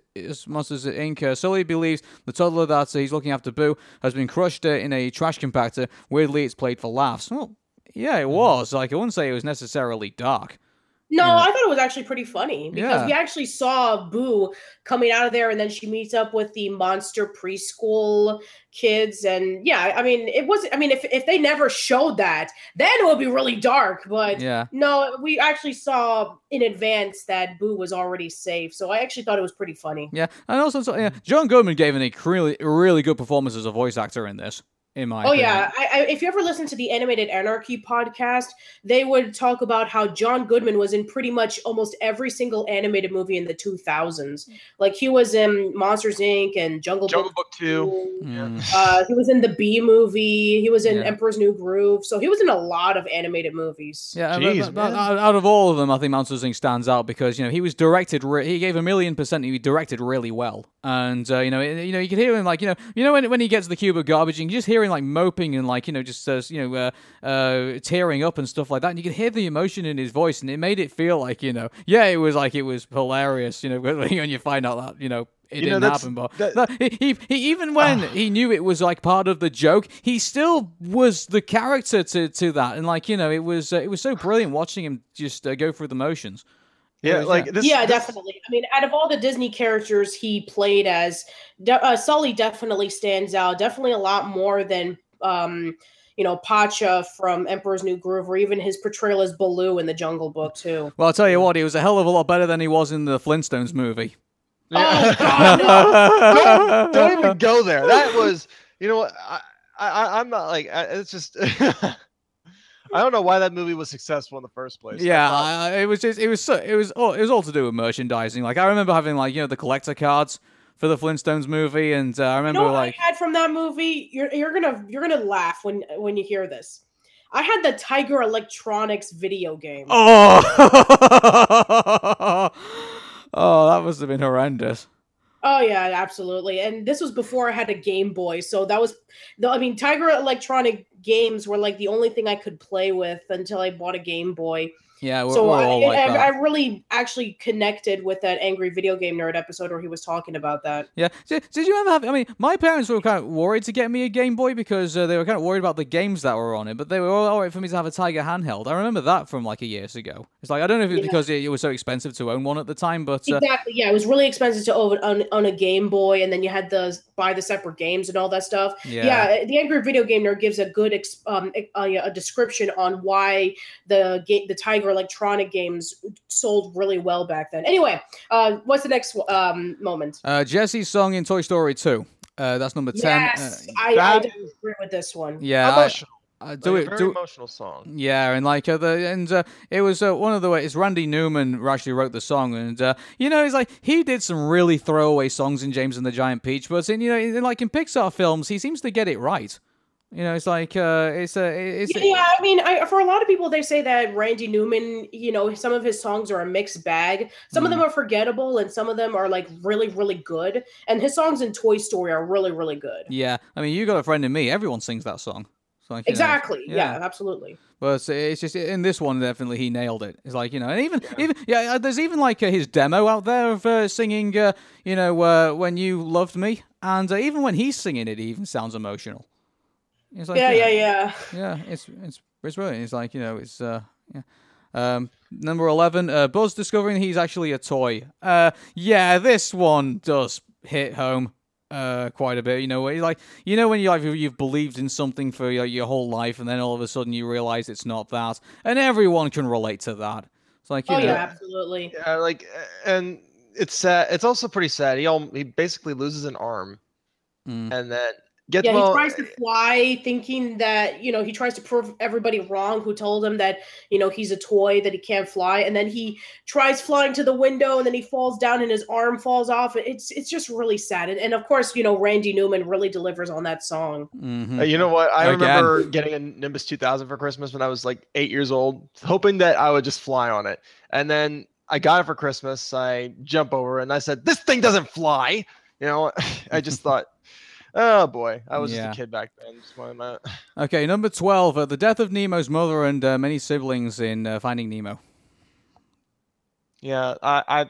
Monsters Inc., uh, Sully believes the toddler that he's looking after, Boo, has been crushed uh, in a trash compactor. Weirdly, it's played for laughs. Well, yeah, it was. Like, I wouldn't say it was necessarily dark. No, Yeah. I thought it was actually pretty funny because Yeah. we actually saw Boo coming out of there, and then she meets up with the monster preschool kids, and yeah, I mean, it wasn't, I mean, if if they never showed that, then it would be really dark. But Yeah. no, we actually saw in advance that Boo was already safe, so I actually thought it was pretty funny. Yeah, and also, so, yeah, John Goodman gave a really, really good performance as a voice actor in this. In my Oh opinion. yeah, I, I, if you ever listen to the Animated Anarchy podcast, they would talk about how John Goodman was in pretty much almost every single animated movie in the 2000s. Like he was in Monsters Inc. and Jungle, Jungle Book. Book Two. Mm. Uh, he was in the Bee Movie. He was in Yeah. Emperor's New Groove. So he was in a lot of animated movies. Yeah, Jeez, but- but out out of all of them, I think Monsters Inc. stands out because you know he was directed. Re- he gave a million percent. He directed really well, and uh, you know, it- you know, you could hear him like you know, you know when when he gets the cube of garbage, and you just hear him like moping and like you know, just uh, you know, uh, uh, tearing up and stuff like that, and you could hear the emotion in his voice, and it made it feel like you know, yeah, it was like it was hilarious, you know, [LAUGHS] when you find out that you know. It You didn't that's- happen, but that- he, he, he even when [SIGHS] he knew it was like part of the joke, he still was the character to, to that, and like you know, it was uh, it was so brilliant watching him just uh, go through the motions. Yeah, like this. yeah, this- definitely. I mean, out of all the Disney characters he played as, de- uh, Sully definitely stands out. Definitely a lot more than, um, you know, Pacha from Emperor's New Groove, or even his portrayal as Baloo in the Jungle Book too. Well, I'll tell you what, he was a hell of a lot better than he was in the Flintstones movie. Oh God, no. [LAUGHS] don't, [LAUGHS] don't even go there. That was, you know what? I, I, I'm not like. I, it's just. [LAUGHS] I don't know why that movie was successful in the first place. Yeah, thought- I, I- it was just it was so, it was all it was all to do with merchandising. Like I remember having like you know the collector cards for the Flintstones movie, and uh, I You remember know what like I had from that movie? You're you're gonna you're gonna laugh when when you hear this. I had the Tiger Electronics video game. oh [LAUGHS] Oh, that must have been horrendous. Oh yeah, absolutely. And this was before I had a Game Boy, so that was the. I mean, Tiger Electronic games were like the only thing I could play with until I bought a Game Boy. Yeah, we're, so we're I, like I, that. I really actually connected with that angry video game nerd episode where he was talking about that. Yeah. Did, did you ever have? I mean, my parents were kind of worried to get me a Game Boy because uh, they were kind of worried about the games that were on it, but they were all right for me to have a Tiger handheld. I remember that from like a years ago. It's like I don't know if it was Yeah. because it, it was so expensive to own one at the time, but uh, Exactly. Yeah, it was really expensive to own on, on a Game Boy, and then you had to buy the separate games and all that stuff. Yeah. yeah the Angry Video Game Nerd gives a good um, a, a description on why the ga- the Tiger Electronic games sold really well back then. Anyway, uh, what's the next um, moment? uh, Jesse's song in Toy Story 2. Uh, that's number 10. Yes, Uh, I, I that definitely agree with this one. yeah. I- Emotional. I do Like, it. a very Do, emotional song. Yeah, and like uh, the and uh, it was uh, one of the ways Randy Newman actually wrote the song, and uh, you know, it's like he did some really throwaway songs in James and the Giant Peach, but in you know, in, like in Pixar films, he seems to get it right. You know, it's like uh, it's a it's Yeah, yeah, I mean, I, for a lot of people, they say that Randy Newman, you know, some of his songs are a mixed bag. Some of them Mm. are forgettable, and some of them are like really, really good. And his songs in Toy Story are really, really good. yeah. I mean, you got a friend in me. Everyone sings that song. Like, you know, Exactly. yeah. absolutely. But it's, it's just in this one, definitely he nailed it. It's like you know, and even even yeah, uh, there's even like uh, his demo out there of uh, singing, uh, you know, uh, when you loved me, and uh, even when he's singing it, it even sounds emotional. It's like, yeah, yeah, yeah. yeah, it's it's it's brilliant. It's like you know, it's uh, yeah. Um, number eleven, uh, Buzz discovering he's actually a toy. Uh, yeah, this one does hit home uh quite a bit. You know, where you like you know when you like you've believed in something for your, your whole life, and then all of a sudden you realize it's not that, and everyone can relate to that. It's like you Oh know, yeah, absolutely. Yeah, like, and it's sad. It's also pretty sad. He all, he basically loses an arm, Mm. and then gets Yeah, well. he tries to fly, thinking that you know he tries to prove everybody wrong who told him that you know he's a toy that he can't fly, and then he tries flying to the window, and then he falls down, and his arm falls off. It's it's just really sad, and, and of course you know Randy Newman really delivers on that song. mhm. Uh, you know what? I Again. remember getting a Nimbus 2000 for Christmas when I was like eight years old, hoping that I would just fly on it. And then I got it for Christmas. I jump over and I said, "This thing doesn't fly." You know, [LAUGHS] I just [LAUGHS] thought, "Oh boy, I was Yeah. just a kid back then." Just wanted [SIGHS] Okay, number twelve, uh, the death of Nemo's mother and uh, many siblings in uh, Finding Nemo. Yeah, I, I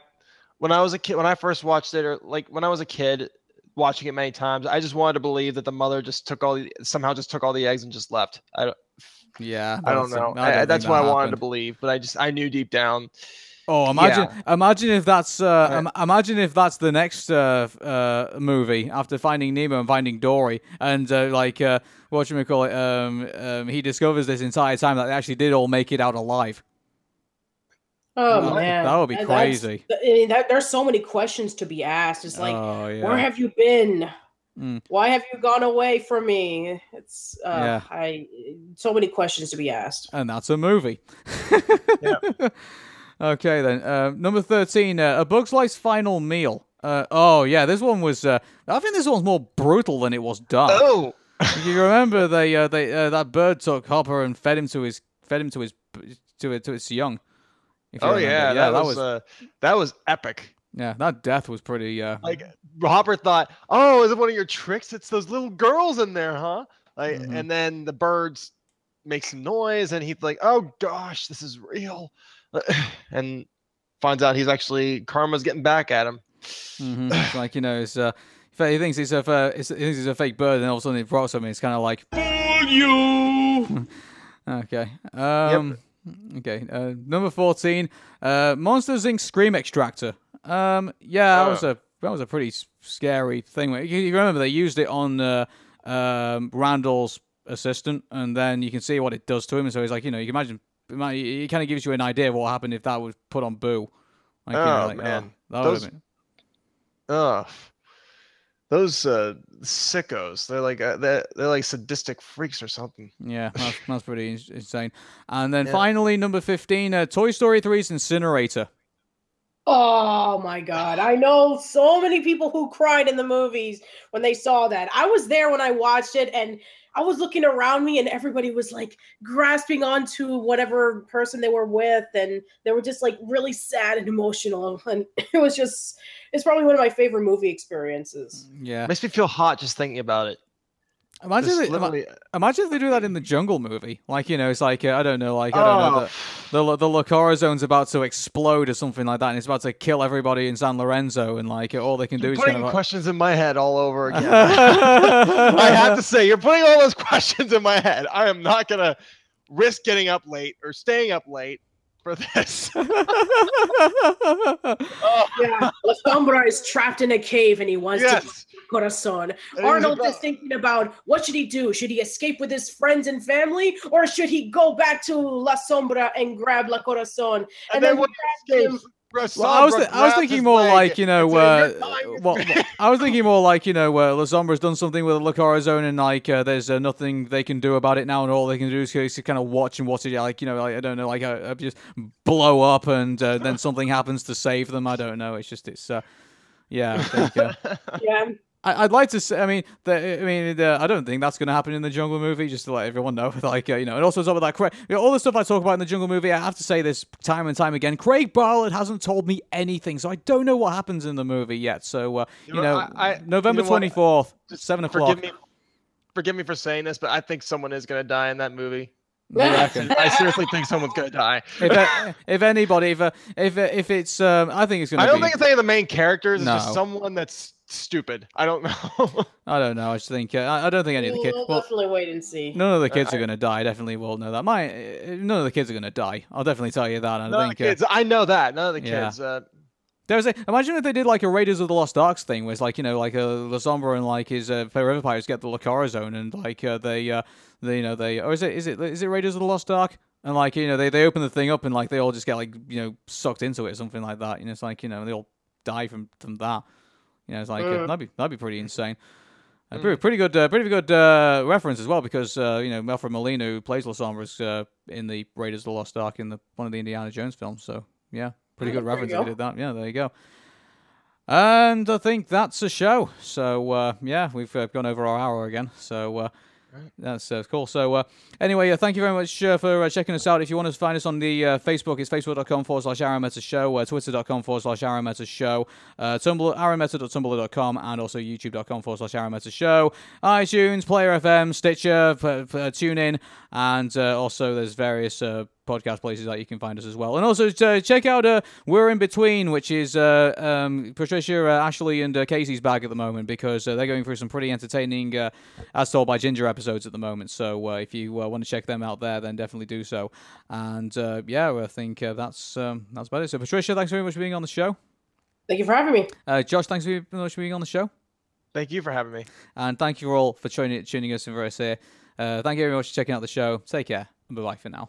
when I was a kid, when I first watched it, or like when I was a kid watching it many times, I just wanted to believe that the mother just took all the somehow just took all the eggs and just left. I don't, Yeah, I don't know. I don't I- that's that what I wanted to believe, but I just I knew deep down. Oh, imagine, Yeah. imagine if that's, uh, im- imagine if that's the next uh, uh, movie after Finding Nemo and Finding Dory, and uh, like uh, what should we call it? Um, um, he discovers this entire time that they actually did all make it out alive. Oh That- man, that would be that's- crazy. I mean, that, there's so many questions to be asked. It's like, Oh, yeah. where have you been? Mm. Why have you gone away from me? It's uh, Yeah. I so many questions to be asked. And that's a movie. [LAUGHS] okay, then. Uh, number 13, uh, A Bug's Life's Final Meal. Uh, oh, yeah, this one was. Uh, I think this one's more brutal than it was dark. Oh, you remember they, uh, they, uh, that bird took Hopper and fed him to his, fed him to his, to, it- to its young. if you oh remember. yeah, that, was, uh, that was epic. yeah, that death was pretty. Uh, Like Hopper thought, "Oh, is it one of your tricks? It's those little girls in there, huh?" Like, Mhm. and then the birds make some noise, and he's like, "Oh gosh, this is real," [SIGHS] and finds out he's actually karma's getting back at him. mhm. It's [SIGHS] like you know, it's uh, he thinks it's a, fa- it's, he thinks it's a fake bird, and all of a sudden it brought something. It's kind of like you. [LAUGHS] Okay. Um. Okay. Uh, number fourteen. Uh, Monsters Inc. Scream Extractor. Um. Yeah, that was Oh. a that was a pretty scary thing. You, you remember they used it on uh, um, Randall's assistant, and then you can see what it does to him. And So he's like you know you can imagine. It, might- it kind of gives you an idea of what happened if that was put on Boo. Like, you know, Oh, like, man. that Those- been- Ugh. Those uh, sickos, they're like uh, they're, they're like sadistic freaks or something. Yeah, [LAUGHS] that's, that's pretty insane. And then Yeah. finally, number 15, uh, Toy Story 3's Incinerator. Oh my god. I know so many people who cried in the movies when they saw that. I was there when I watched it and I was looking around me and everybody was like grasping onto whatever person they were with and they were just like really sad and emotional [LAUGHS] and it was just it's probably one of my favorite movie experiences. Yeah. Makes me feel hot just thinking about it. Imagine, if they, literally- uh, imagine if they do that in the Jungle movie. Like you know, it's like uh, I don't know, like I don't know, Oh. the the the La Corazon's about to explode or something like that, and it's about to kill everybody in San Lorenzo, and like uh, all they can do is putting kind of. Uh, questions in my head all over [LAUGHS] again. I have to say, you're putting all those [LAUGHS] questions in my head. I am not gonna risk getting up late or staying up late for this. [LAUGHS] Oh, yeah, La Sombra is trapped in a cave and he wants Yes. to get Corazon. Arnold about- is thinking about what should he do? Should he escape with his friends and family, or should he go back to La Sombra and grab La Corazon? And, And then then when we he him. Well, I was, th- I was thinking more like you know, uh, well, [LAUGHS] I was thinking more like you know, uh, La Sombra's done something with La Corazon, and like uh, there's uh, nothing they can do about it now, and all they can do is, is kind of watch and watch it, like you know, like I don't know, like uh, uh, just blow up, and uh, then something happens to save them. I don't know. It's just it's, uh, yeah, I think. Uh, [LAUGHS] Yeah. I, I'd like to say. I mean, the, I mean, the, I don't think that's going to happen in the Jungle movie. Just to let everyone know, [LAUGHS] like uh, you know, and also some of that. Craig, you know, all the stuff I talk about in the Jungle movie. I have to say this time and time again. Craig Bartlett hasn't told me anything, so I don't know what happens in the movie yet. So uh, you know, know, I- I- November you know what? twenty fourth, seven o'clock. Forgive me, forgive me for saying this, but I think someone is gonna die in that movie. I seriously think someone's gonna die. if, uh, if anybody, if uh, if uh, if it's, um, I think it's going to. I don't be, think it's any of the main characters. It's No. just someone that's stupid. I don't know. [LAUGHS] I don't know. I just think uh, I, I don't think any of the kids. We'll Well, definitely wait and see. none of the kids I- are going to die. I definitely will know that. My uh, none of the kids are going to die. I'll definitely tell you that. I None of the think. uh, kids. I know that. None of the Yeah. kids. Uh, There was a, imagine if they did like a Raiders of the Lost Arks thing, where it's like you know like uh, La Sombra and like his uh, River Pirates get the La Corazon and like uh, they uh, they you know they or is it is it is it Raiders of the Lost Ark and like you know they, they open the thing up and like they all just get like you know sucked into it or something like that. You know it's like you know they all die from from that. You know it's like uh, Mm. that'd be that'd be pretty insane. Uh, pretty, pretty good, uh, pretty good uh, reference as well because uh, you know Alfred Molina who plays La Sombra is uh, in the Raiders of the Lost Ark in the one of the Indiana Jones films. So yeah, pretty Oh, good you reference. if go. They did that. Yeah, there you go. And I think that's a show. So uh, yeah, we've uh, gone over our hour again. So uh, that's uh, cool. So uh, anyway, uh, thank you very much uh, for uh, checking us out. If you want to find us on the uh, Facebook, it's facebook.com forward slash Arameta Show, twitter.com forward slash Arameta Show, uh, Tumblr, arameta.tumblr.com, and also youtube.com forward slash Arameta Show, iTunes, Player FM, Stitcher, p- p- TuneIn, and also there's various podcast places that you can find us as well. And also uh, check out uh, We're in Between, which is uh, um, Patricia, uh, Ashley, and uh, Casey's bag at the moment because uh, they're going through some pretty entertaining, uh, as told by Ginger episodes at the moment. So uh, if you uh, want to check them out there, then definitely do so. And uh, yeah, I think uh, that's um, that's about it. So Patricia, thanks very much for being on the show. Thank you for having me. Uh, Josh, thanks very much for being on the show. thank you for having me. And thank you all for tuning, tuning us in for us here. Uh, thank you very much for checking out the show. Take care and bye bye for now.